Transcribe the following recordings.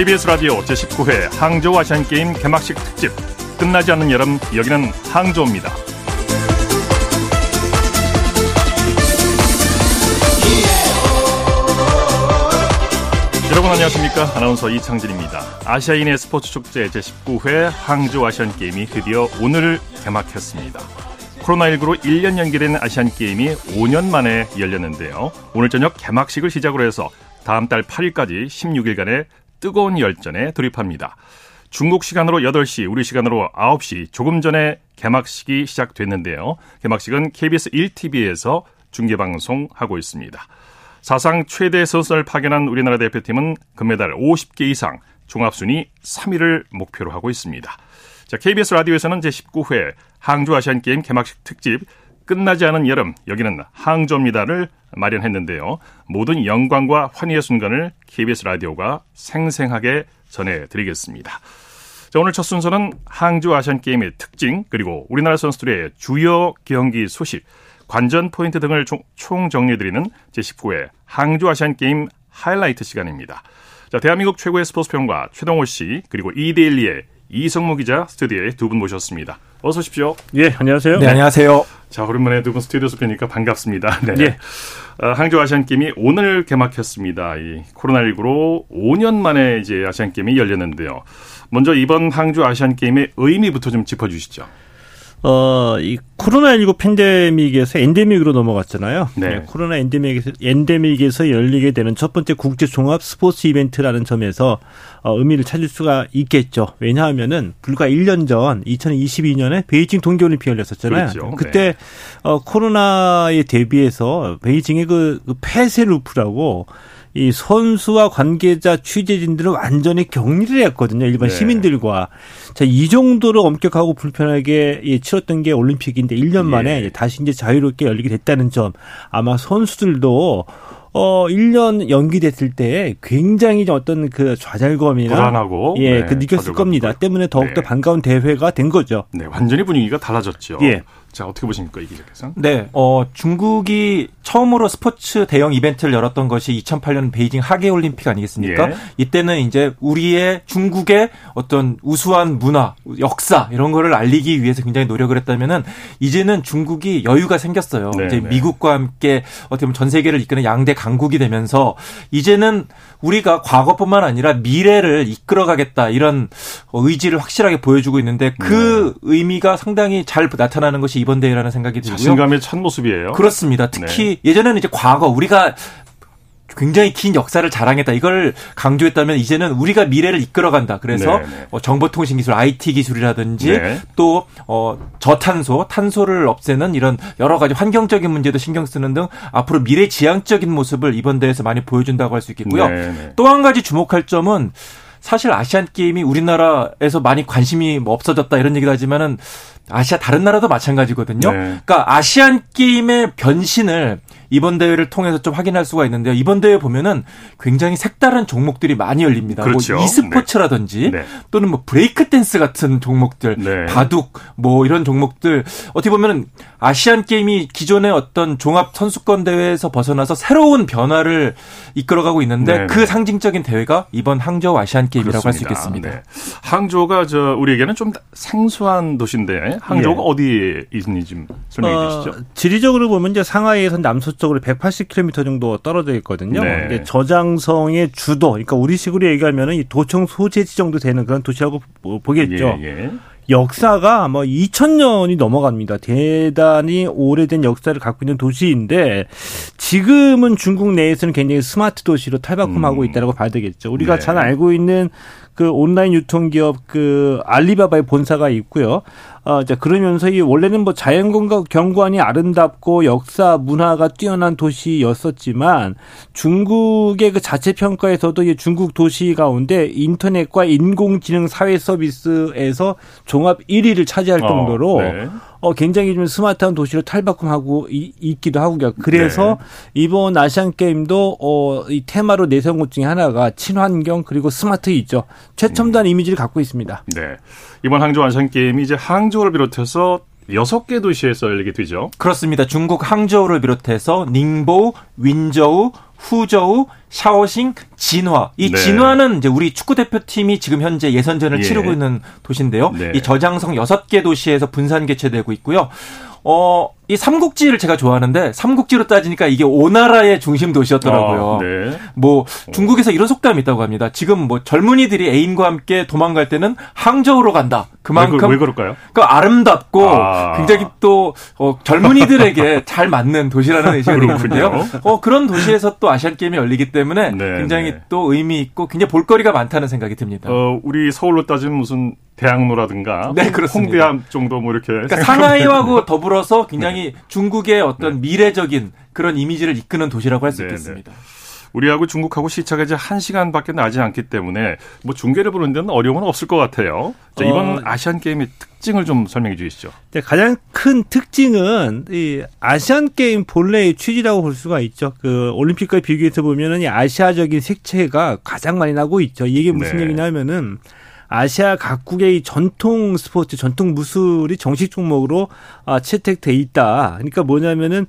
KBS 라디오 제19회 항저우 아시안게임 개막식 특집 끝나지 않는 여름 여기는 항저우입니다. 여러분 안녕하십니까 아나운서 이창진입니다. 아시아인의 스포츠 축제 제19회 항저우 아시안게임이 드디어 오늘 개막했습니다. 코로나19로 1년 연기된 아시안게임이 5년 만에 열렸는데요. 오늘 저녁 개막식을 시작으로 해서 다음 달 8일까지 16일간의 뜨거운 열전에 돌입합니다. 중국 시간으로 8시, 우리 시간으로 9시 조금 전에 개막식이 시작됐는데요. 개막식은 KBS 1TV에서 중계방송하고 있습니다. 사상 최대 선수를 파견한 우리나라 대표팀은 금메달 50개 이상, 종합순위 3위를 목표로 하고 있습니다. 자, KBS 라디오에서는 제19회 항주 아시안게임 개막식 특집 끝나지 않은 여름, 여기는 항저입니다를 마련했는데요. 모든 영광과 환희의 순간을 KBS 라디오가 생생하게 전해드리겠습니다. 자, 오늘 첫 순서는 항주 아시안게임의 특징, 그리고 우리나라 선수들의 주요 경기 소식, 관전 포인트 등을 총 정리해드리는 제19회 항주 아시안게임 하이라이트 시간입니다. 자, 대한민국 최고의 스포츠 평가 최동호 씨, 그리고 이데일리의 이성무 기자 스튜디오에 두 분 모셨습니다. 어서 오십시오. 예, 안녕하세요. 네, 안녕하세요. 자, 오랜만에 두 분 스튜디오에서 뵈니까 반갑습니다. 네. 예. 어, 항저 아시안게임이 오늘 개막했습니다. 이 코로나19로 5년 만에 이제 아시안게임이 열렸는데요. 먼저 이번 항저 아시안게임의 의미부터 좀 짚어주시죠. 어, 이 코로나19 팬데믹에서 엔데믹으로 넘어갔잖아요. 네. 네. 코로나 엔데믹에서, 엔데믹에서 열리게 되는 첫 번째 국제 종합 스포츠 이벤트라는 점에서 어, 의미를 찾을 수가 있겠죠. 왜냐하면은 불과 1년 전 2022년에 베이징 동계올림픽 열렸었잖아요. 그렇죠. 그때 네. 어, 코로나에 대비해서 베이징의 그, 그 폐쇄 루프라고 이 선수와 관계자 취재진들은 완전히 격리를 했거든요. 일반 네. 시민들과. 자, 이 정도로 엄격하고 불편하게 예, 치렀던 게 올림픽인데 1년 만에 예. 다시 이제 자유롭게 열리게 됐다는 점 아마 선수들도 어 1년 연기됐을 때 굉장히 어떤 그 좌절감이나 불안하고 예, 네, 그 느꼈을 겁니다. 때문에 더욱더 네. 반가운 대회가 된 거죠. 네, 완전히 분위기가 달라졌죠. 예. 자, 어떻게 보십니까, 이 기자께서? 네, 어, 중국이 처음으로 스포츠 대형 이벤트를 열었던 것이 2008년 베이징 하계 올림픽 아니겠습니까? 예. 이때는 이제 우리의 중국의 어떤 우수한 문화, 역사, 이런 거를 알리기 위해서 굉장히 노력을 했다면은 이제는 중국이 여유가 생겼어요. 네, 이제 네. 미국과 함께 어떻게 보면 전 세계를 이끄는 양대 강국이 되면서 이제는 우리가 과거뿐만 아니라 미래를 이끌어가겠다 이런 의지를 확실하게 보여주고 있는데 그 네. 의미가 상당히 잘 나타나는 것이 이번 대회라는 생각이 들고요. 자신감의 첫 모습이에요. 그렇습니다. 특히 네. 예전에는 이제 과거 우리가 굉장히 긴 역사를 자랑했다. 이걸 강조했다면 이제는 우리가 미래를 이끌어간다. 그래서 네, 네. 어, 정보통신 기술, IT 기술이라든지 네. 또 어, 저탄소, 탄소를 없애는 이런 여러 가지 환경적인 문제도 신경 쓰는 등 앞으로 미래 지향적인 모습을 이번 대회에서 많이 보여준다고 할 수 있겠고요. 네, 네. 또한 가지 주목할 점은 사실 아시안 게임이 우리나라에서 많이 관심이 뭐 없어졌다 이런 얘기도 하지만은 아시아 다른 나라도 마찬가지거든요. 네. 그러니까 아시안 게임의 변신을 이번 대회를 통해서 좀 확인할 수가 있는데요. 이번 대회 보면은 굉장히 색다른 종목들이 많이 열립니다. 뭐 그렇죠. 뭐 e스포츠라든지 네. 또는 뭐 브레이크 댄스 같은 종목들, 네. 바둑 뭐 이런 종목들 어떻게 보면은 아시안 게임이 기존의 어떤 종합 선수권 대회에서 벗어나서 새로운 변화를 이끌어가고 있는데 네. 그 상징적인 대회가 이번 항저우 아시안 게임이라고 할 수 있겠습니다. 네. 항저우가 저 우리에게는 좀 생소한 도시인데 항저우가 예. 어디에 있는지 좀 설명해 어, 주시죠. 어, 지리적으로 보면 이제 상하이에서 남서 쪽으로 180km 정도 떨어져 있거든요. 네. 저장성의 주도, 그러니까 우리 식으로 얘기하면은 이 도청 소재지 정도 되는 그런 도시라고 보겠죠. 예, 예. 역사가 뭐 2000년이 넘어갑니다. 대단히 오래된 역사를 갖고 있는 도시인데 지금은 중국 내에서는 굉장히 스마트 도시로 탈바꿈하고 음. 있다고 봐야 되겠죠. 우리가 네. 잘 알고 있는 그 온라인 유통기업 그 알리바바의 본사가 있고요. 어, 자, 그러면서 이 원래는 뭐 자연경관 경관이 아름답고 역사 문화가 뛰어난 도시였었지만 중국의 그 자체 평가에서도 이 중국 도시 가운데 인터넷과 인공지능 사회 서비스에서 종합 1위를 차지할 어, 정도로 어, 네. 어, 굉장히 좀 스마트한 도시로 탈바꿈하고 이, 있기도 하고요. 그래서 네. 이번 아시안 게임도 어, 이 테마로 내세운 것 중에 하나가 친환경 그리고 스마트이죠. 최첨단 음. 이미지를 갖고 있습니다. 네. 이번 항저우 아시안 게임이 이제 항저우를 비롯해서 여섯 개 도시에서 열리게 되죠. 그렇습니다. 중국 항저우를 비롯해서 닝보, 윈저우, 후저우, 샤오싱, 진화. 이 네. 진화는 이제 우리 축구 대표팀이 지금 현재 예선전을 예. 치르고 있는 도시인데요. 네. 이 저장성 6개 도시에서 분산 개최되고 있고요. 어, 이 삼국지를 제가 좋아하는데 삼국지로 따지니까 이게 오나라의 중심 도시였더라고요. 아, 네. 뭐 중국에서 이런 속담이 있다고 합니다. 지금 뭐 젊은이들이 애인과 함께 도망갈 때는 항저우로 간다. 그만큼 왜, 그, 왜 그럴까요? 그 아름답고 아. 굉장히 또 어, 젊은이들에게 잘 맞는 도시라는 의식이 있는데요. 어, 그런 도시에서 또 아시안 게임이 열리기 때문에 네, 굉장히 네. 또 의미 있고 굉장히 볼거리가 많다는 생각이 듭니다. 어, 우리 서울로 따지면 무슨 대학로라든가 네, 그렇습니다. 홍대암 정도 뭐 이렇게 그러니까 상하이하고 더불어서 굉장히 네. 중국의 어떤 네. 미래적인 그런 이미지를 이끄는 도시라고 할수 네, 네. 있겠습니다. 우리하고 중국하고 시차가 이제 한 시간밖에 나지 않기 때문에 뭐 중계를 보는 데는 어려움은 없을 것 같아요. 자, 이번 어, 아시안 게임의 특징을 좀 설명해 주시죠. 가장 큰 특징은 이 아시안 게임 본래의 취지라고 볼 수가 있죠. 그 올림픽과 비교해서 보면은 이 아시아적인 색채가 가장 많이 나고 있죠. 이게 무슨 네. 얘기냐면은 아시아 각국의 전통 스포츠, 전통 무술이 정식 종목으로 아, 채택돼 있다. 그러니까 뭐냐면은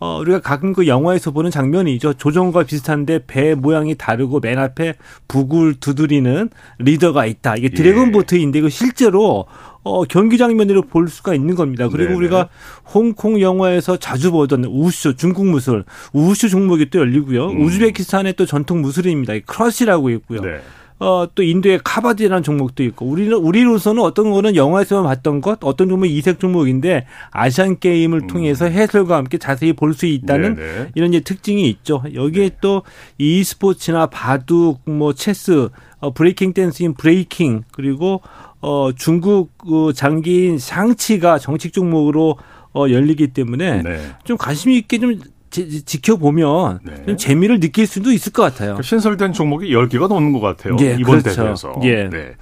어, 우리가 가끔 그 영화에서 보는 장면이죠. 조정과 비슷한데 배 모양이 다르고 맨 앞에 북을 두드리는 리더가 있다. 이게 드래곤 예. 보트인데 그 실제로 어, 경기 장면으로 볼 수가 있는 겁니다. 그리고 네네. 우리가 홍콩 영화에서 자주 보던 우슈, 중국 무술, 우슈 종목이 또 열리고요. 음. 우즈베키스탄의 또 전통 무술입니다. 쿠라쉬라고 있고요. 네. 어, 또 인도의 카바디라는 종목도 있고 우리는 우리로서는 어떤 거는 영화에서만 봤던 것, 어떤 종목이 이색 종목인데 아시안 게임을 음. 통해서 해설과 함께 자세히 볼 수 있다는 네네. 이런 이제 특징이 있죠. 여기에 네. 또 e스포츠나 바둑, 뭐 체스, 어, 브레이킹 댄스인 브레이킹 그리고 어 중국 그 장기인 샹치가 정식 종목으로 어 열리기 때문에 네. 좀 관심 있게 좀 지, 켜보면 네. 재미를 느낄 수도 있을 것 같아요. 그 신설된 종목이 10개가 넘는 것 같아요. 예, 이번 그렇죠. 대회에서. 예. 네.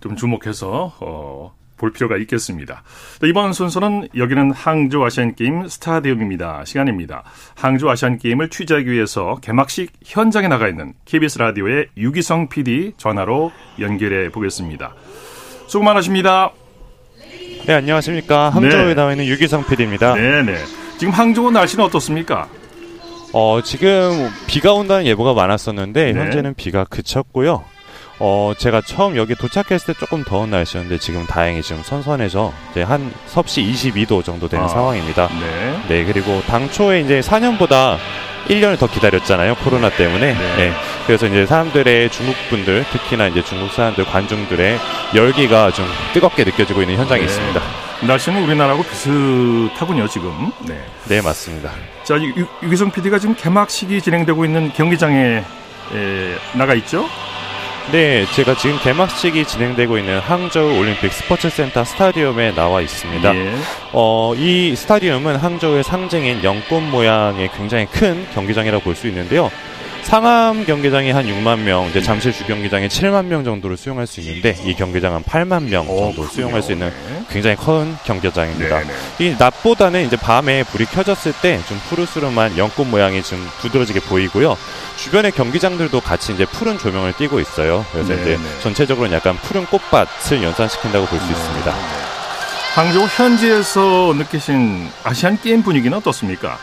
좀 주목해서 어, 볼 필요가 있겠습니다. 이번 순서는 여기는 항주 아시안게임 스타디움입니다. 시간입니다. 항주 아시안게임을 취재하기 위해서 개막식 현장에 나가 있는 KBS 라디오의 유기성 PD 전화로 연결해 보겠습니다. 수고 많으십니다. 네, 안녕하십니까. 항저우에 네. 나와 있는 유기성 PD입니다. 네, 네. 지금 항저우 날씨는 어떻습니까? 어, 지금 비가 온다는 예보가 많았었는데 네. 현재는 비가 그쳤고요. 어, 제가 처음 여기 도착했을 때 조금 더운 날씨였는데 지금 다행히 지금 선선해져 이제 한 섭씨 22도 정도 되는 아, 상황입니다. 네. 네, 그리고 당초에 이제 4년보다 1년을 더 기다렸잖아요. 코로나 때문에. 네. 네. 그래서 이제 사람들의 중국 분들, 특히나 이제 중국 사람들 관중들의 열기가 좀 뜨겁게 느껴지고 있는 현장이 네. 있습니다. 날씨는 우리나라하고 비슷하군요, 지금. 네. 네, 맞습니다. 자, 유, 유기성 PD가 지금 개막식이 진행되고 있는 경기장에 에, 나가 있죠? 네, 제가 지금 개막식이 진행되고 있는 항저우 올림픽 스포츠센터 스타디움에 나와 있습니다. 예. 어, 이 스타디움은 항저우의 상징인 영꽃 모양의 굉장히 큰 경기장이라고 볼 수 있는데요. 상암 경기장이 한 6만 명, 이제 잠실 주 경기장이 7만 명 정도를 수용할 수 있는데 이 경기장은 8만 명 정도 어, 수용할 수 있는 굉장히 큰 경기장입니다. 네네. 이 낮보다는 이제 밤에 불이 켜졌을 때 좀 푸르스름한 연꽃 모양이 좀 두드러지게 보이고요. 주변의 경기장들도 같이 이제 푸른 조명을 띠고 있어요. 그래서 네네. 이제 전체적으로는 약간 푸른 꽃밭을 연상시킨다고 볼 수 있습니다. 항저우 현지에서 느끼신 아시안 게임 분위기는 어떻습니까?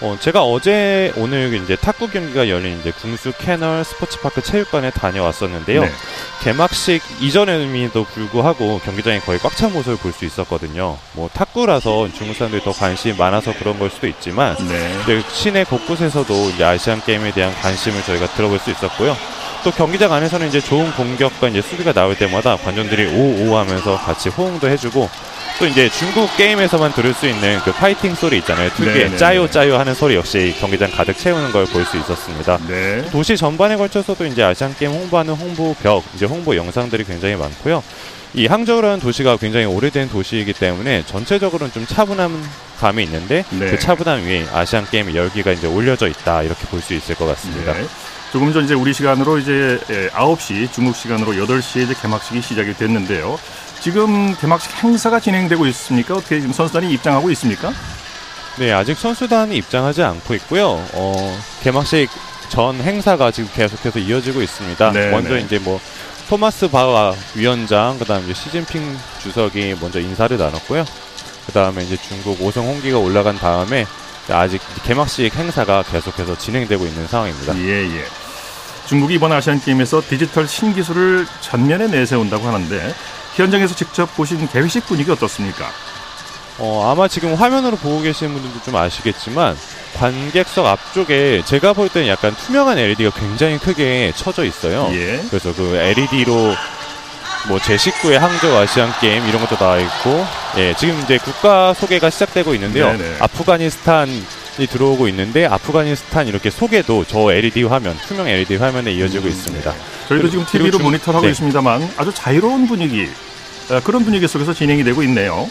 어, 제가 어제 오늘 이제 탁구 경기가 열린 이제 궁슈 커낼 스포츠파크 체육관에 다녀왔었는데요. 네. 개막식 이전에도 불구하고 경기장이 거의 꽉 찬 모습을 볼 수 있었거든요. 뭐 탁구라서 중국 사람들이 더 관심이 많아서 그런 걸 수도 있지만 네. 시내 곳곳에서도 이제 아시안 게임에 대한 관심을 저희가 들어볼 수 있었고요. 또 경기장 안에서는 이제 좋은 공격과 이제 수비가 나올 때마다 관중들이 오오 하면서 같이 호응도 해주고 또 이제 중국 게임에서만 들을 수 있는 그 파이팅 소리 있잖아요. 특유의 네, 네, 짜요 네. 짜요 하는 소리 역시 경기장 가득 채우는 걸 볼 수 있었습니다. 네. 도시 전반에 걸쳐서도 이제 아시안 게임 홍보하는 홍보벽, 이제 홍보 영상들이 굉장히 많고요. 이 항저우라는 도시가 굉장히 오래된 도시이기 때문에 전체적으로는 좀 차분한 감이 있는데 네. 그 차분함 위에 아시안 게임 열기가 이제 올려져 있다 이렇게 볼 수 있을 것 같습니다. 네. 조금 전 이제 우리 시간으로 이제 9시 예, 중국 시간으로 8시에 이제 개막식이 시작이 됐는데요. 지금 개막식 행사가 진행되고 있습니까? 어떻게 지금 선수단이 입장하고 있습니까? 네, 아직 선수단이 입장하지 않고 있고요. 어, 개막식 전 행사가 지금 계속해서 이어지고 있습니다. 네, 먼저 네. 이제 뭐 토마스 바와 위원장, 그다음 이제 시진핑 주석이 먼저 인사를 나눴고요. 그다음에 이제 중국 오성 홍기가 올라간 다음에 아직 개막식 행사가 계속해서 진행되고 있는 상황입니다. 예, 예. 중국이 이번 아시안 게임에서 디지털 신기술을 전면에 내세운다고 하는데 현장에서 직접 보신 개회식 분위기 어떻습니까? 어, 아마 지금 화면으로 보고 계시는 분들도 좀 아시겠지만 관객석 앞쪽에 제가 볼 때는 약간 투명한 LED가 굉장히 크게 쳐져 있어요. 예. 그래서 그 LED로 뭐 제19의 항저우 아시안 게임 이런 것도 나와 있고 예, 지금 이제 국가 소개가 시작되고 있는데요. 네네. 아프가니스탄이 들어오고 있는데 아프가니스탄 이렇게 소개도 저 LED 화면, 투명 LED 화면에 이어지고 음, 있습니다. 네. 저희도 지금 TV로 모니터하고 네. 있습니다만 아주 자유로운 분위기 아, 그런 분위기 속에서 진행이 되고 있네요.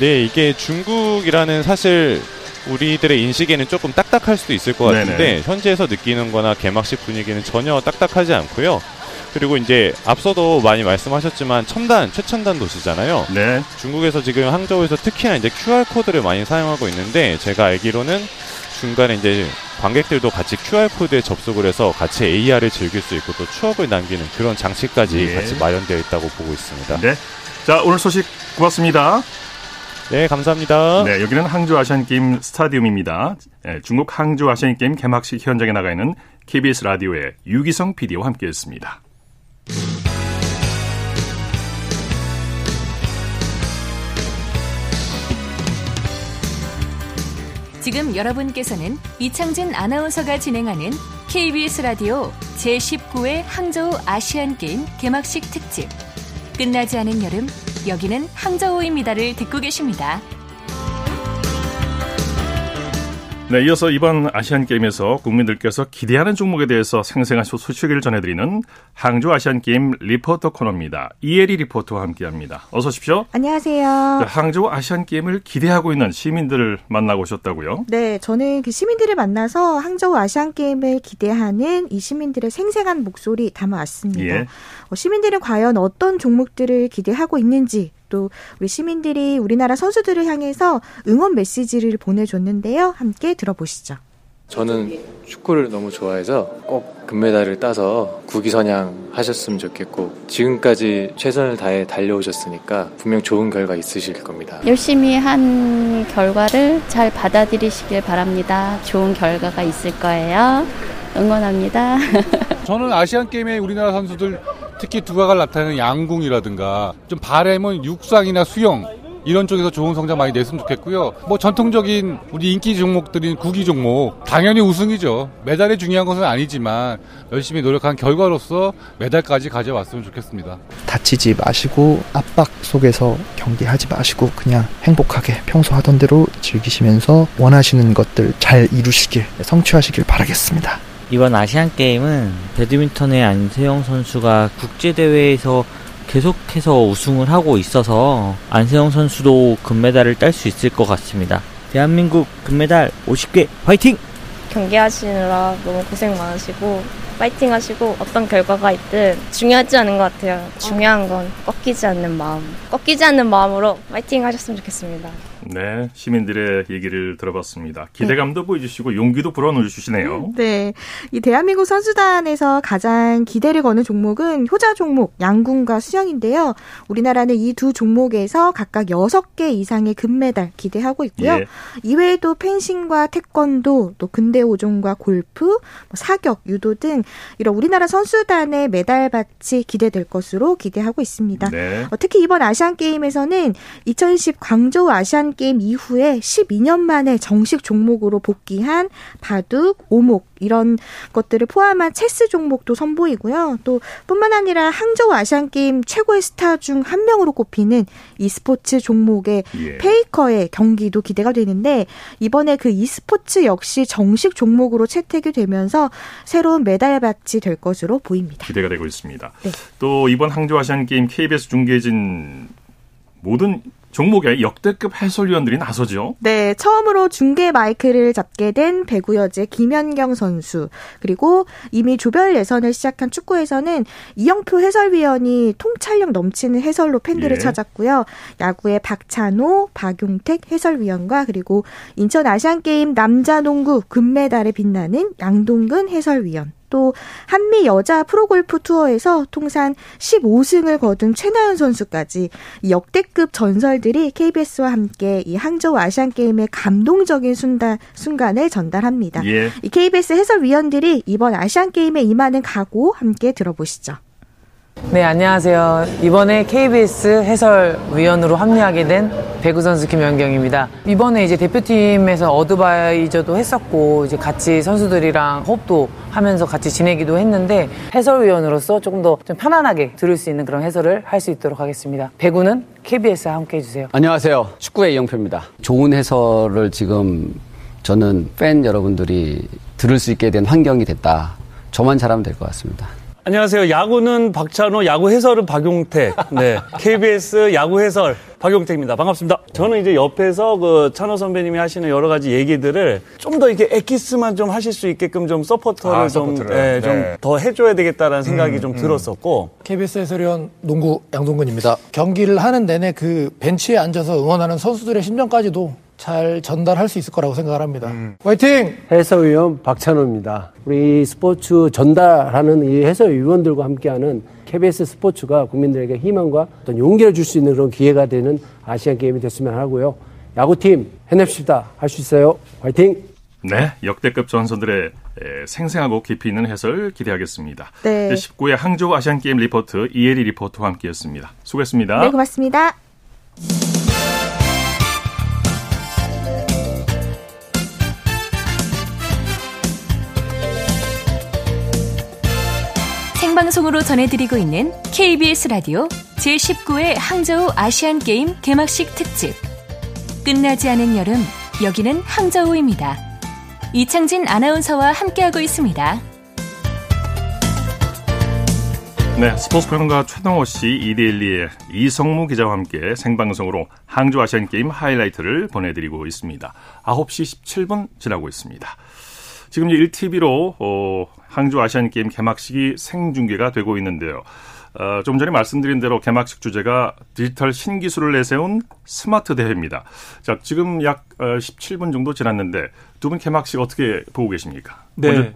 네, 이게 중국이라는 사실 우리들의 인식에는 조금 딱딱할 수도 있을 것 같은데 네네. 현지에서 느끼는 거나 개막식 분위기는 전혀 딱딱하지 않고요. 그리고 이제 앞서도 많이 말씀하셨지만 첨단 최첨단 도시잖아요. 네. 중국에서 지금 항저우에서 특히나 이제 QR 코드를 많이 사용하고 있는데 제가 알기로는 중간에 이제 관객들도 같이 QR 코드에 접속을 해서 같이 AR을 즐길 수 있고 또 추억을 남기는 그런 장치까지 네. 같이 마련되어 있다고 보고 있습니다. 네. 자 오늘 소식 고맙습니다. 네, 감사합니다. 네, 여기는 항주 아시안 게임 스타디움입니다. 네, 중국 항주 아시안 게임 개막식 현장에 나가 있는 KBS 라디오의 유기성 PD와 함께했습니다. 지금 여러분께서는 이창진 아나운서가 진행하는 KBS 라디오 제19회 항저우 아시안 게임 개막식 특집 끝나지 않은 여름 여기는 항저우입니다를 듣고 계십니다. 네, 이어서 이번 아시안 게임에서 국민들께서 기대하는 종목에 대해서 생생한 소식을 전해드리는 항주 아시안 게임 리포터 코너입니다. 이혜리 리포터와 함께합니다. 어서 오십시오. 안녕하세요. 네, 항주 아시안 게임을 기대하고 있는 시민들을 만나고 오셨다고요? 네, 저는 그 시민들을 만나서 항저우 아시안 게임을 기대하는 이 시민들의 생생한 목소리 담아왔습니다. 예. 어, 시민들은 과연 어떤 종목들을 기대하고 있는지 또 우리 시민들이 우리나라 선수들을 향해서 응원 메시지를 보내줬는데요. 함께 들어보시죠. 저는 축구를 너무 좋아해서 꼭 금메달을 따서 국위선양 하셨으면 좋겠고 지금까지 최선을 다해 달려오셨으니까 분명 좋은 결과 있으실 겁니다. 열심히 한 결과를 잘 받아들이시길 바랍니다. 좋은 결과가 있을 거예요. 응원합니다. 저는 아시안 게임에 우리나라 선수들 특히 두각을 나타내는 양궁이라든가 좀 바램은 육상이나 수영 이런 쪽에서 좋은 성적 많이 냈으면 좋겠고요. 뭐 전통적인 우리 인기 종목들인 구기 종목 당연히 우승이죠. 메달이 중요한 것은 아니지만 열심히 노력한 결과로서 메달까지 가져왔으면 좋겠습니다. 다치지 마시고 압박 속에서 경기하지 마시고 그냥 행복하게 평소 하던 대로 즐기시면서 원하시는 것들 잘 이루시길 성취하시길 바라겠습니다. 이번 아시안 게임은 배드민턴의 안세영 선수가 국제 대회에서 계속해서 우승을 하고 있어서 안세영 선수도 금메달을 딸 수 있을 것 같습니다. 대한민국 금메달 50개 화이팅! 경기하시느라 너무 고생 많으시고 파이팅 하시고 어떤 결과가 있든 중요하지 않은 것 같아요. 중요한 건 꺾이지 않는 마음. 꺾이지 않는 마음으로 파이팅 하셨으면 좋겠습니다. 네, 시민들의 얘기를 들어봤습니다. 기대감도 네. 보여주시고 용기도 불어넣어주시네요. 네, 이 대한민국 선수단에서 가장 기대를 거는 종목은 효자 종목 양궁과 수영인데요. 우리나라는 이 두 종목에서 각각 6개 이상의 금메달 기대하고 있고요. 예. 이외에도 펜싱과 태권도, 또 근대 오종과 골프, 뭐 사격, 유도 등 이런 우리나라 선수단의 메달밭이 기대될 것으로 기대하고 있습니다. 네. 어, 특히 이번 아시안 게임에서는 2010 광저우 아시안 게임 이후에 12년 만에 정식 종목으로 복귀한 바둑, 오목 이런 것들을 포함한 체스 종목도 선보이고요. 또 뿐만 아니라 항저우 아시안 게임 최고의 스타 중 한 명으로 꼽히는 e스포츠 종목의 예. 페이커의 경기도 기대가 되는데 이번에 그 e스포츠 역시 정식 종목으로 채택이 되면서 새로운 메달밭이 될 것으로 보입니다. 기대가 되고 있습니다. 네. 또 이번 항저우 아시안 게임 KBS 중계진 모든 종목에 역대급 해설위원들이 나서죠. 네, 처음으로 중계 마이크를 잡게 된 배구 여제 김연경 선수 그리고 이미 조별 예선을 시작한 축구에서는 이영표 해설위원이 통찰력 넘치는 해설로 팬들을 예. 찾았고요. 야구의 박찬호, 박용택 해설위원과 그리고 인천 아시안 게임 남자 농구 금메달에 빛나는 양동근 해설위원 또 한미 여자 프로골프 투어에서 통산 15승을 거둔 최나연 선수까지 역대급 전설들이 KBS와 함께 이 항저우 아시안 게임의 감동적인 순간, 순간을 전달합니다. 예. 이 KBS 해설위원들이 이번 아시안 게임에 임하는 각오 함께 들어보시죠. 네, 안녕하세요. 이번에 KBS 해설위원으로 합류하게 된 배구 선수 김연경입니다. 이번에 이제 대표팀에서 어드바이저도 했었고, 이제 같이 선수들이랑 호흡도 하면서 같이 지내기도 했는데, 해설위원으로서 조금 더 좀 편안하게 들을 수 있는 그런 해설을 할 수 있도록 하겠습니다. 배구는 KBS와 함께 해주세요. 안녕하세요. 축구의 이영표입니다. 좋은 해설을 지금 저는 팬 여러분들이 들을 수 있게 된 환경이 됐다. 저만 잘하면 될 것 같습니다. 안녕하세요. 야구는 박찬호, 야구 해설은 박용태. 네. KBS 야구 해설 박용태입니다. 반갑습니다. 저는 이제 옆에서 그 찬호 선배님이 하시는 여러 가지 얘기들을 좀 더 이렇게 엑기스만 좀 하실 수 있게끔 좀 서포터를 아, 좀, 네, 네. 좀더 해줘야 되겠다라는 생각이 음, 좀 음. 들었었고. KBS 해설위원 농구 양동근입니다. 경기를 하는 내내 그 벤치에 앉아서 응원하는 선수들의 심정까지도 잘 전달할 수 있을 거라고 생각을 합니다. 음. 화이팅! 해설위원 박찬호입니다. 우리 스포츠 전달하는 이 해설위원들과 함께하는 KBS 스포츠가 국민들에게 희망과 어떤 용기를 줄 수 있는 그런 기회가 되는 아시안 게임이 됐으면 하고요. 야구팀 해냅시다. 할 수 있어요. 화이팅! 네, 역대급 전설들의 생생하고 깊이 있는 해설 기대하겠습니다. 네. 19회 항저우 아시안 게임 리포트 이혜리 리포터와 함께했습니다. 수고했습니다. 네, 고맙습니다. 생방송으로 전해드리고 있는 KBS 라디오 제19회 항저우 아시안 게임 개막식 특집. 끝나지 않은 여름, 여기는 항저우입니다. 이창진 아나운서와 함께하고 있습니다. 네, 스포츠 평론가 최동호 씨, 이데일리의 이석무 기자와 함께 생방송으로 항저우 아시안 게임 하이라이트를 보내드리고 있습니다. 9시 17분 지나고 있습니다. 지금 1TV로 어, 항주 아시안 게임 개막식이 생중계가 되고 있는데요. 어, 좀 전에 말씀드린 대로 개막식 주제가 디지털 신기술을 내세운 스마트 대회입니다. 자, 지금 약 17분 어, 정도 지났는데 두 분 개막식 어떻게 보고 계십니까? 네. 먼저.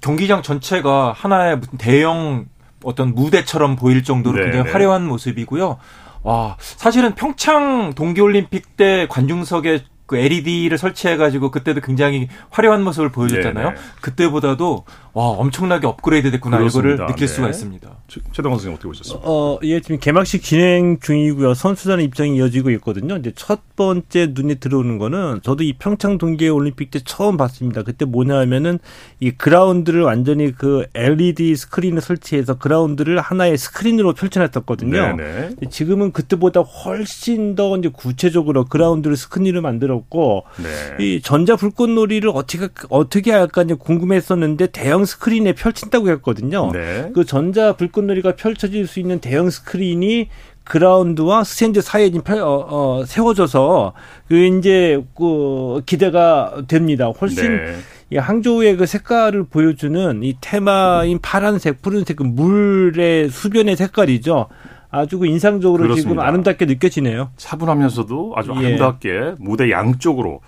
경기장 전체가 하나의 무슨 대형 어떤 무대처럼 보일 정도로 네, 굉장히 네. 화려한 모습이고요. 와, 사실은 평창 동계올림픽 때 관중석에 그 LED를 설치해가지고 그때도 굉장히 화려한 모습을 보여줬잖아요. 네네. 그때보다도 와 엄청나게 업그레이드 됐구나 그렇습니다. 이거를 느낄 네. 수가 있습니다. 최동원 선생님 어떻게 보셨어요? 어, 예, 지금 개막식 진행 중이고요. 선수단의 입장이 이어지고 있거든요. 이제 첫 번째 눈에 들어오는 거는 저도 이 평창 동계 올림픽 때 처음 봤습니다. 그때 뭐냐 하면은 이 그라운드를 완전히 그 LED 스크린을 설치해서 그라운드를 하나의 스크린으로 펼쳐놨었거든요. 네네. 지금은 그때보다 훨씬 더 이제 구체적으로 그라운드를 스크린으로 만들 었고 네. 이 전자 불꽃놀이를 어떻게 어떻게 할까 이제 궁금했었는데 대형 스크린에 펼친다고 했거든요. 네. 그 전자 불꽃놀이가 펼쳐질 수 있는 대형 스크린이 그라운드와 스탠드 사이에 펼, 어, 어, 세워져서 그 이제 그 기대가 됩니다. 훨씬 네. 이 항저우의 그 색깔을 보여주는 이 테마인 파란색, 푸른색 그 물의 수변의 색깔이죠. 아주 그 인상적으로 그렇습니다. 지금 아름답게 느껴지네요. 차분하면서도 아주 예. 아름답게 예. 무대 양쪽으로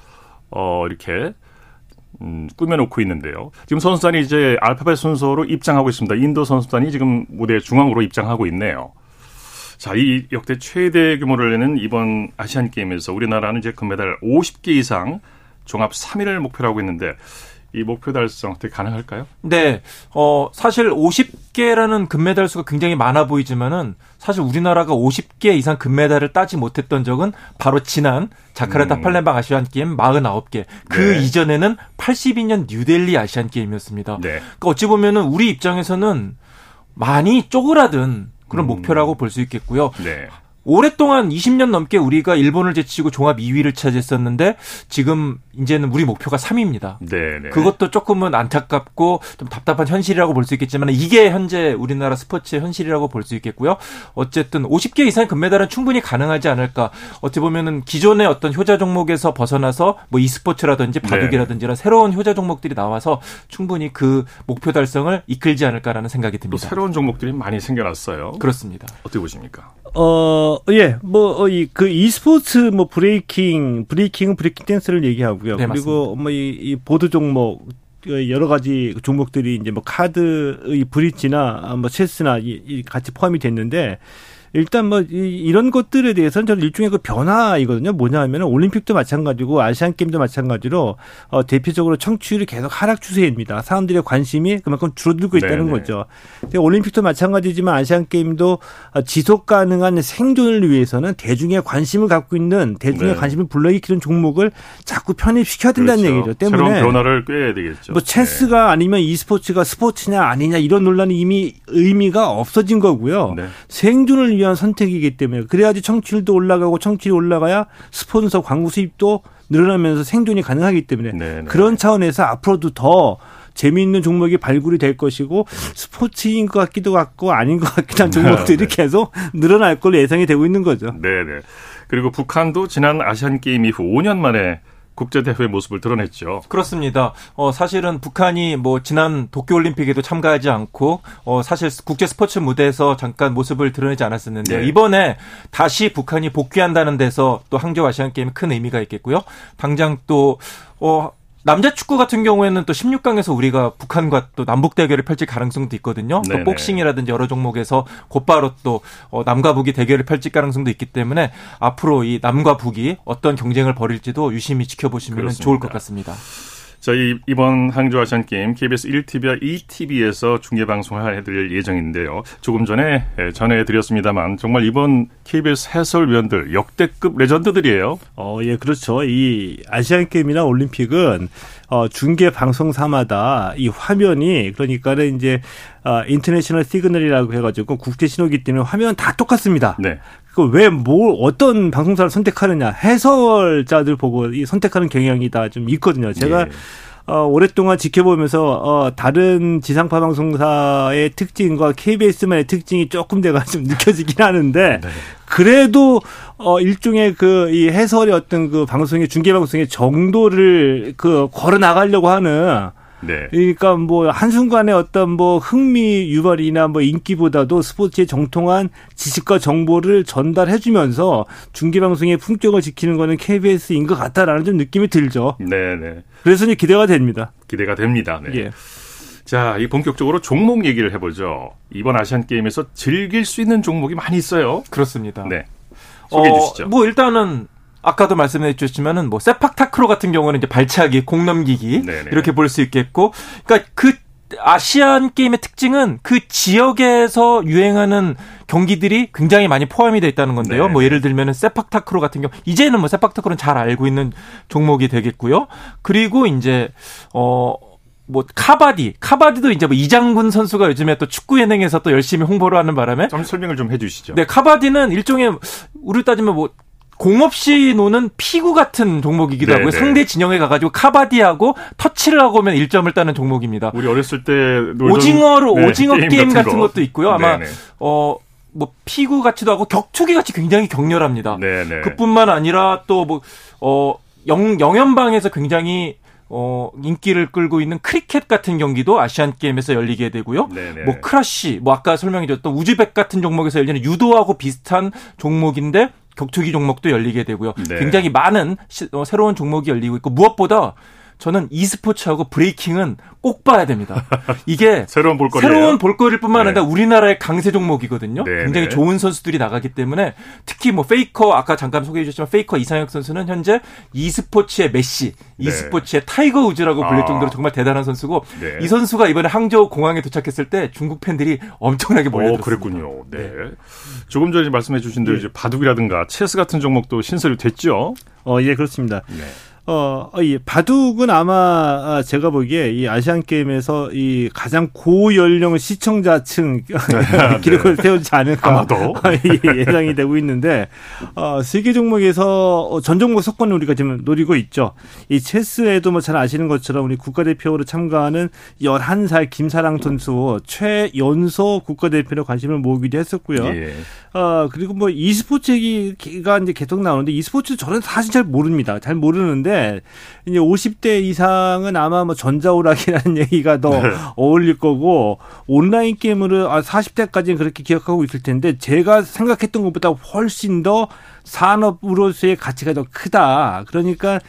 어 이렇게 음, 꾸며놓고 있는데요. 지금 선수단이 이제 알파벳 순서로 입장하고 있습니다. 인도 선수단이 지금 무대 중앙으로 입장하고 있네요. 자, 이 역대 최대 규모를 내는 이번 아시안 게임에서 우리나라는 이제 금메달 50개 이상 종합 3위를 목표로 하고 있는데 이 목표 달성 어떻게 가능할까요? 네. 어, 사실 50개라는 금메달 수가 굉장히 많아 보이지만은 사실 우리나라가 50개 이상 금메달을 따지 못했던 적은 바로 지난 자카르타 음. 팔렘방 아시안 게임 49개. 그 네. 이전에는 82년 뉴델리 아시안 게임이었습니다. 네. 그러니까 어찌 보면은 우리 입장에서는 많이 쪼그라든 그런 음. 목표라고 볼 수 있겠고요. 네. 오랫동안 20년 넘게 우리가 일본을 제치고 종합 2위를 차지했었는데 지금 이제는 우리 목표가 3위입니다. 네네. 그것도 조금은 안타깝고 좀 답답한 현실이라고 볼 수 있겠지만 이게 현재 우리나라 스포츠의 현실이라고 볼 수 있겠고요. 어쨌든 50개 이상의 금메달은 충분히 가능하지 않을까. 어찌 보면은 기존의 어떤 효자 종목에서 벗어나서 뭐 e스포츠라든지 바둑이라든지 이런 새로운 효자 종목들이 나와서 충분히 그 목표 달성을 이끌지 않을까라는 생각이 듭니다. 또 새로운 종목들이 많이 생겨났어요. 그렇습니다. 어떻게 보십니까? 어, 예, 뭐, 어, 이, 그, e스포츠, 뭐, 브레이킹, 브레이킹은 브레이킹 댄스를 얘기하고요. 네, 그리고, 뭐, 이, 이, 보드 종목, 여러 가지 종목들이 이제 뭐 카드의 브릿지나 뭐 체스나 이, 같이 포함이 됐는데 일단 뭐 이, 런 것들에 대해서는 저는 일종의 그 변화이거든요. 뭐냐 하면 올림픽도 마찬가지고 아시안 게임도 마찬가지로 어, 대표적으로 청취율이 계속 하락 추세입니다. 사람들의 관심이 그만큼 줄어들고 있다는 네네. 거죠. 근데 올림픽도 마찬가지지만 아시안 게임도 어, 지속 가능한 생존을 위해서는 대중의 관심을 갖고 있는 대중의 네. 관심을 불러일으키는 종목을 자꾸 편입시켜야 된다는 그렇죠. 얘기죠. 때문에 새로운 변화를 꾀해야 되겠죠. 뭐 체스가 네. 아니면 e스포츠가 스포츠냐 아니냐 이런 논란이 이미 의미가 없어진 거고요. 네. 생존을 위한 위한 선택이기 때문에 그래야지 청취율도 올라가고 청취율이 올라가야 스폰서 광고 수입도 늘어나면서 생존이 가능하기 때문에 네네. 네. 그런 차원에서 앞으로도 더 재미있는 종목이 발굴이 될 것이고 스포츠인 것 같기도 하고 아닌 것 같기도 한 종목들이 네. 계속 늘어날 걸로 예상이 되고 있는 거죠. 네네. 그리고 북한도 지난 아시안 게임 이후 5년 만에 국제대회 모습을 드러냈죠. 그렇습니다. 어, 사실은 북한이 뭐 지난 도쿄올림픽에도 참가하지 않고 어, 사실 국제 스포츠 무대에서 잠깐 모습을 드러내지 않았었는데요. 네. 이번에 다시 북한이 복귀한다는 데서 또 항저우 아시안 게임 큰 의미가 있겠고요. 당장 또 어, 남자 축구 같은 경우에는 또 16강에서 우리가 북한과 또 남북 대결을 펼칠 가능성도 있거든요. 네네. 또 복싱이라든지 여러 종목에서 곧바로 또 어, 남과 북이 대결을 펼칠 가능성도 있기 때문에 앞으로 이 남과 북이 어떤 경쟁을 벌일지도 유심히 지켜보시면 좋을 것 같습니다. 저희 이번 항저우 아시안 게임 KBS 1TV와 2TV에서 중계 방송을 해드릴 예정인데요. 조금 전에 예, 전해드렸습니다만 정말 이번 KBS 해설위원들 역대급 legend들이에요. 어, 예, 그렇죠. 이 아시안 게임이나 올림픽은 어, 중계 방송사마다 이 화면이 그러니까는 이제 어, international signal이라고 해가지고 국제 신호기 때문에 화면 다 똑같습니다. 네. 그왜뭘 어떤 방송사를 선택하느냐 해설자들 보고 이 선택하는 경향이 다 좀 있거든요. 제가 네. 어, 오랫동안 지켜보면서 어, 다른 지상파 방송사의 특징과 KBS만의 특징이 조금 내가 좀 느껴지긴 하는데 네. 그래도 어 일종의 그 이 해설의 어떤 그 방송의 중계 방송의 정도를 그 걸어 나가려고 하는 네. 그러니까 뭐 한순간에 어떤 뭐 흥미 유발이나 뭐 인기보다도 스포츠의 정통한 지식과 정보를 전달해 주면서 중계 방송의 품격을 지키는 거는 KBS인 것 같다라는 좀 느낌이 들죠. 네, 네. 그래서 이제 기대가 됩니다. 기대가 됩니다. 네. 예. 자, 이 본격적으로 종목 얘기를 해보죠. 이번 아시안 게임에서 즐길 수 있는 종목이 많이 있어요. 그렇습니다. 네. 소개해 주시죠. 어, 뭐 일단은 아까도 말씀해 주셨지만은 뭐 세팍 타크로 같은 경우는 이제 발차기, 공 넘기기 네네. 이렇게 볼 수 있겠고, 그러니까 그 아시안 게임의 특징은 그 지역에서 유행하는 경기들이 굉장히 많이 포함이 돼 있다는 건데요. 네. 뭐 예를 들면은 세팍타크로 같은 경우 이제는 뭐 세팍타크로는 잘 알고 있는 종목이 되겠고요. 그리고 이제 어. 뭐 카바디, 카바디도 이제 뭐 이장군 선수가 요즘에 또 축구 예능에서 또 열심히 홍보를 하는 바람에 좀 설명을 좀 해주시죠. 네, 카바디는 일종의 우리 따지면 뭐 공 없이 노는 피구 같은 종목이기도 네네. 하고요. 네. 상대 진영에 가가지고 카바디하고 터치를 하고 오면 1점을 따는 종목입니다. 우리 어렸을 때 오징어로 네, 오징어 게임, 게임 같은, 같은 거. 것도 있고요. 아마 네네. 어. 뭐 피구 같이도 하고 격투기 같이 굉장히 격렬합니다. 네네. 그뿐만 아니라 또뭐어 영, 영연방에서 굉장히 어, 인기를 끌고 있는 크리켓 같은 경기도 아시안 게임에서 열리게 되고요. 네네. 뭐 쿠라시, 뭐 아까 설명해 줬던 우즈벡 같은 종목에서 열리는 유도하고 비슷한 종목인데 격투기 종목도 열리게 되고요. 네. 굉장히 많은 시, 어, 새로운 종목이 열리고 있고 무엇보다 저는 e스포츠하고 브레이킹은 꼭 봐야 됩니다. 이게 새로운 볼거리 새로운 볼거리뿐만 아니라 네. 우리나라의 강세 종목이거든요. 네, 굉장히 네. 좋은 선수들이 나가기 때문에 특히 뭐 페이커 아까 잠깐 소개해 주셨지만 페이커 이상혁 선수는 현재 e스포츠의 메시, 네. e스포츠의 타이거 우즈라고 불릴 아. 정도로 정말 대단한 선수고 네. 이 선수가 이번에 항저우 공항에 도착했을 때 중국 팬들이 엄청나게 몰려들었습니다. 어, 그랬군요. 네. 조금 전에 말씀해 주신 대로 이제 바둑이라든가 체스 같은 종목도 신설이 됐죠. 어, 예, 그렇습니다. 어, 이 바둑은 아마 아, 제가 보기에 이 아시안 게임에서 이 가장 고연령 시청자층 네, 기록을 네. 세우지 않을까 아마도 예상이 되고 있는데 어, 세계 종목에서 전 종목 석권을 우리가 지금 노리고 있죠. 이 체스에도 뭐 잘 아시는 것처럼 우리 국가대표로 참가하는 11살 김사랑 선수 최연소 국가대표로 관심을 모으기도 했었고요. 예. 어, 그리고 뭐 e스포츠 얘기가 이제 계속 나오는데 e스포츠 저는 사실 잘 모릅니다. 잘 모르는데 이제 50대 이상은 아마 뭐 전자오락이라는 얘기가 더 네. 어울릴 거고 온라인 게임으로 아 40대까지는 그렇게 기억하고 있을 텐데 제가 생각했던 것보다 훨씬 더 산업으로서의 가치가 더 크다. 그러니까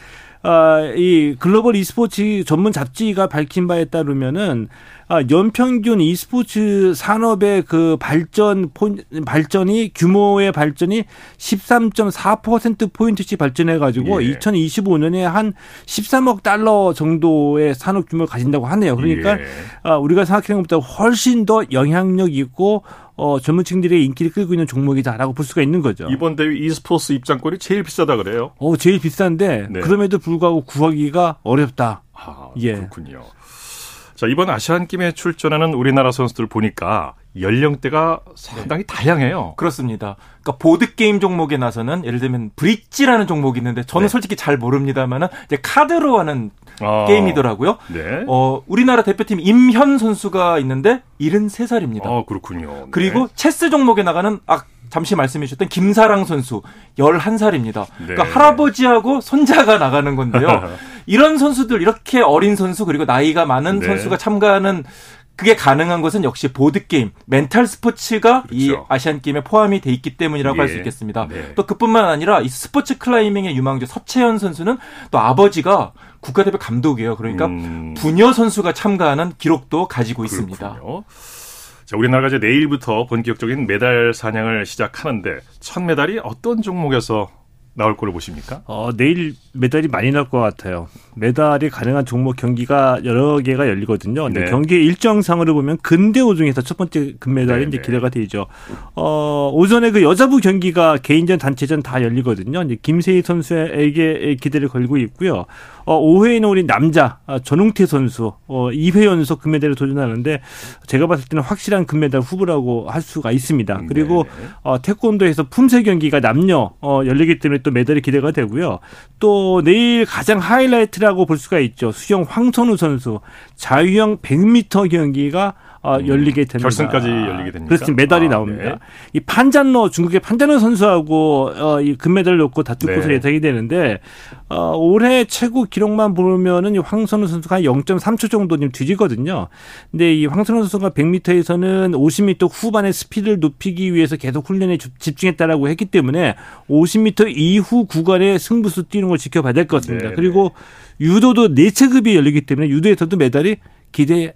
어, 이 글로벌 e스포츠 전문 잡지가 밝힌 바에 따르면은 아, 연평균 e스포츠 산업의 그 발전 발전이 규모의 발전이 13.4% 포인트씩 발전해 가지고 예. 2025년에 한 13억 달러 정도의 산업 규모를 가진다고 하네요. 그러니까 예. 아, 우리가 생각하는 것보다 훨씬 더 영향력 있고 어, 전문층들의 인기를 끌고 있는 종목이다라고 볼 수가 있는 거죠. 이번 대회 e스포츠 입장권이 제일 비싸다 그래요? 어, 제일 비싼데 네. 그럼에도 불구하고 구하기가 어렵다. 아, 예. 그렇군요. 자, 이번 아시안 게임에 출전하는 우리나라 선수들 보니까 연령대가 상당히 네. 다양해요. 그렇습니다. 그러니까 보드 게임 종목에 나서는 예를 들면 브릿지라는 종목이 있는데 저는 네. 솔직히 잘 모릅니다만은 이제 카드로 하는 아, 게임이더라고요. 네. 어, 우리나라 대표팀 임현 선수가 있는데 73살입니다. 아, 그렇군요. 네. 그리고 체스 종목에 나가는 아 잠시 말씀해 주셨던 김사랑 선수 11살입니다. 네. 그러니까 할아버지하고 손자가 나가는 건데요. 이런 선수들 이렇게 어린 선수 그리고 나이가 많은 네. 선수가 참가하는 그게 가능한 것은 역시 보드 게임, 멘탈 스포츠가 그렇죠. 이 아시안 게임에 포함이 돼 있기 때문이라고 예. 할수 있겠습니다. 네. 또 그뿐만 아니라 이 스포츠 클라이밍의 유망주 서채현 선수는 또 아버지가 국가대표 감독이에요. 그러니까 음. 부녀 선수가 참가하는 기록도 가지고 그렇군요. 있습니다. 자, 우리나라가 이제 내일부터 본격적인 메달 사냥을 시작하는데 첫 메달이 어떤 종목에서 나올 거로 보십니까? 어, 내일 메달이 많이 나올 것 같아요. 메달이 가능한 종목 경기가 여러 개가 열리거든요. 근데 네. 경기 일정상으로 보면 근대 오 중에서 첫 번째 금메달이 네, 이제 네. 기대가 되죠. 어, 오전에 그 여자부 경기가 개인전, 단체전 다 열리거든요. 이제 김세희 선수에게 기대를 걸고 있고요. 어, 5회에는 우리 남자 아, 전웅태 선수 어, 2회 연속 금메달을 도전하는데 제가 봤을 때는 확실한 금메달 후보라고 할 수가 있습니다. 그리고 네. 어, 태권도에서 품새 경기가 남녀 어, 열리기 때문에 또 메달이 기대가 되고요. 또 내일 가장 하이라이트라고 볼 수가 있죠. 수영 황선우 선수 자유형 100m 경기가 어, 음, 열리게 됩니다. 결승까지 열리게 됩니다. 그렇습니다. 메달이 아, 나옵니다. 네. 이 판잔러 중국의 판잔러 선수하고 어, 이 금메달을 놓고 다툴 네. 것으로 예상이 되는데 어, 올해 최고 기록만 보면은 이 황선우 선수가 한 0.3초 정도 좀 뒤지거든요. 근데 이 황선우 선수가 100m에서는 50m 후반의 스피드를 높이기 위해서 계속 훈련에 집중했다라고 했기 때문에 50m 이후 구간에 승부수 뛰는 걸 지켜봐야 될 것 같습니다. 네, 그리고 네. 유도도 네 체급이 열리기 때문에 유도에서도 메달이 기대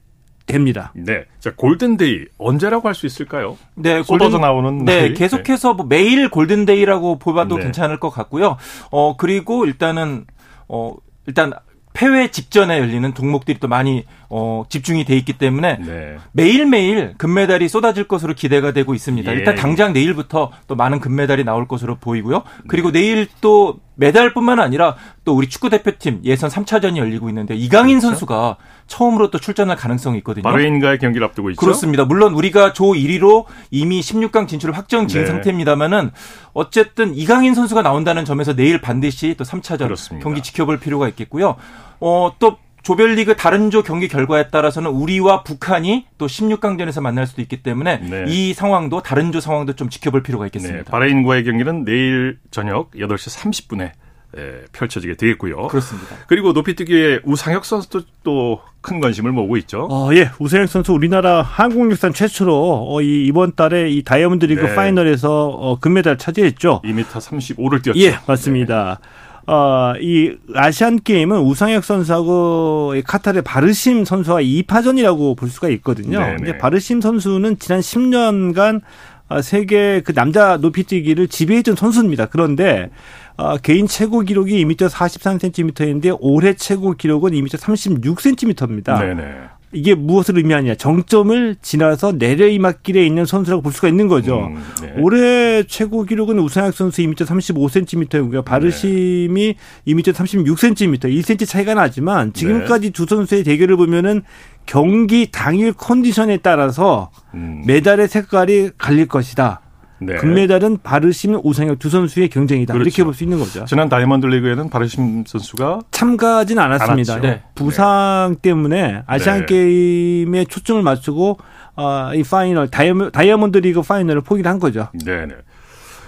됩니다. 네. 자, 골든데이 언제라고 할 수 있을까요? 네, 골든, 나오는 네, 날. 계속해서 뭐 매일 골든데이라고 보봐도 네. 괜찮을 것 같고요. 어, 그리고 일단은 어, 일단 폐회 직전에 열리는 종목들이 또 많이 어, 집중이 돼 있기 때문에 네. 매일매일 금메달이 쏟아질 것으로 기대가 되고 있습니다. 예. 일단 당장 내일부터 또 많은 금메달이 나올 것으로 보이고요. 그리고 네. 내일 또 메달뿐만 아니라 또 우리 축구 대표팀 예선 3차전이 열리고 있는데 이강인 그렇죠? 선수가 처음으로 또 출전할 가능성이 있거든요. 바레인과의 경기를 앞두고 있죠. 그렇습니다. 물론 우리가 조 1위로 이미 16강 진출을 확정 지은 네. 상태입니다만은 어쨌든 이강인 선수가 나온다는 점에서 내일 반드시 또 3차전 그렇습니다. 경기 지켜볼 필요가 있겠고요. 어, 또 조별리그 다른 조 경기 결과에 따라서는 우리와 북한이 또 16강전에서 만날 수도 있기 때문에 네. 이 상황도 다른 조 상황도 좀 지켜볼 필요가 있겠습니다. 네, 바레인과의 경기는 내일 저녁 8시 30분에 예, 펼쳐지게 되겠고요. 그렇습니다. 그리고 높이뛰기의 우상혁 선수도 또 큰 관심을 모으고 있죠. 어, 예. 우상혁 선수 우리나라 한국 역산 최초로 어, 이 이번 달에 이 다이아몬드 리그 네. 파이널에서 어, 금메달 차지했죠. 2m 35를 뛰었죠. 예, 맞습니다. 네. 어, 이 아시안 게임은 우상혁 선수하고 카타르의 바르심 선수와 2파전이라고 볼 수가 있거든요. 네네. 근데 바르심 선수는 지난 10년간 어, 세계 그 남자 높이뛰기를 지배해준 선수입니다. 그런데 어, 개인 최고 기록이 2m 43cm인데 올해 최고 기록은 2m 36cm입니다. 네네. 이게 무엇을 의미하냐? 정점을 지나서 내려이막길에 있는 선수라고 볼 수가 있는 거죠. 음, 네. 올해 최고 기록은 우상혁 선수 2m 35cm고요. 바르심이 네. 2m 36cm, 1cm 차이가 나지만 지금까지 네. 두 선수의 대결을 보면은 경기 당일 컨디션에 따라서 음. 메달의 색깔이 갈릴 것이다. 네. 금메달은 바르심, 우상혁 두 선수의 경쟁이다. 그렇죠. 이렇게 볼 수 있는 거죠. 지난 다이아몬드 리그에는 바르심 선수가 참가하지는 않았습니다. 네. 부상 네. 때문에 아시안 네. 게임에 초점을 맞추고 어, 이 final 다이아몬드 리그 final을 포기를 한 거죠. 네, 네.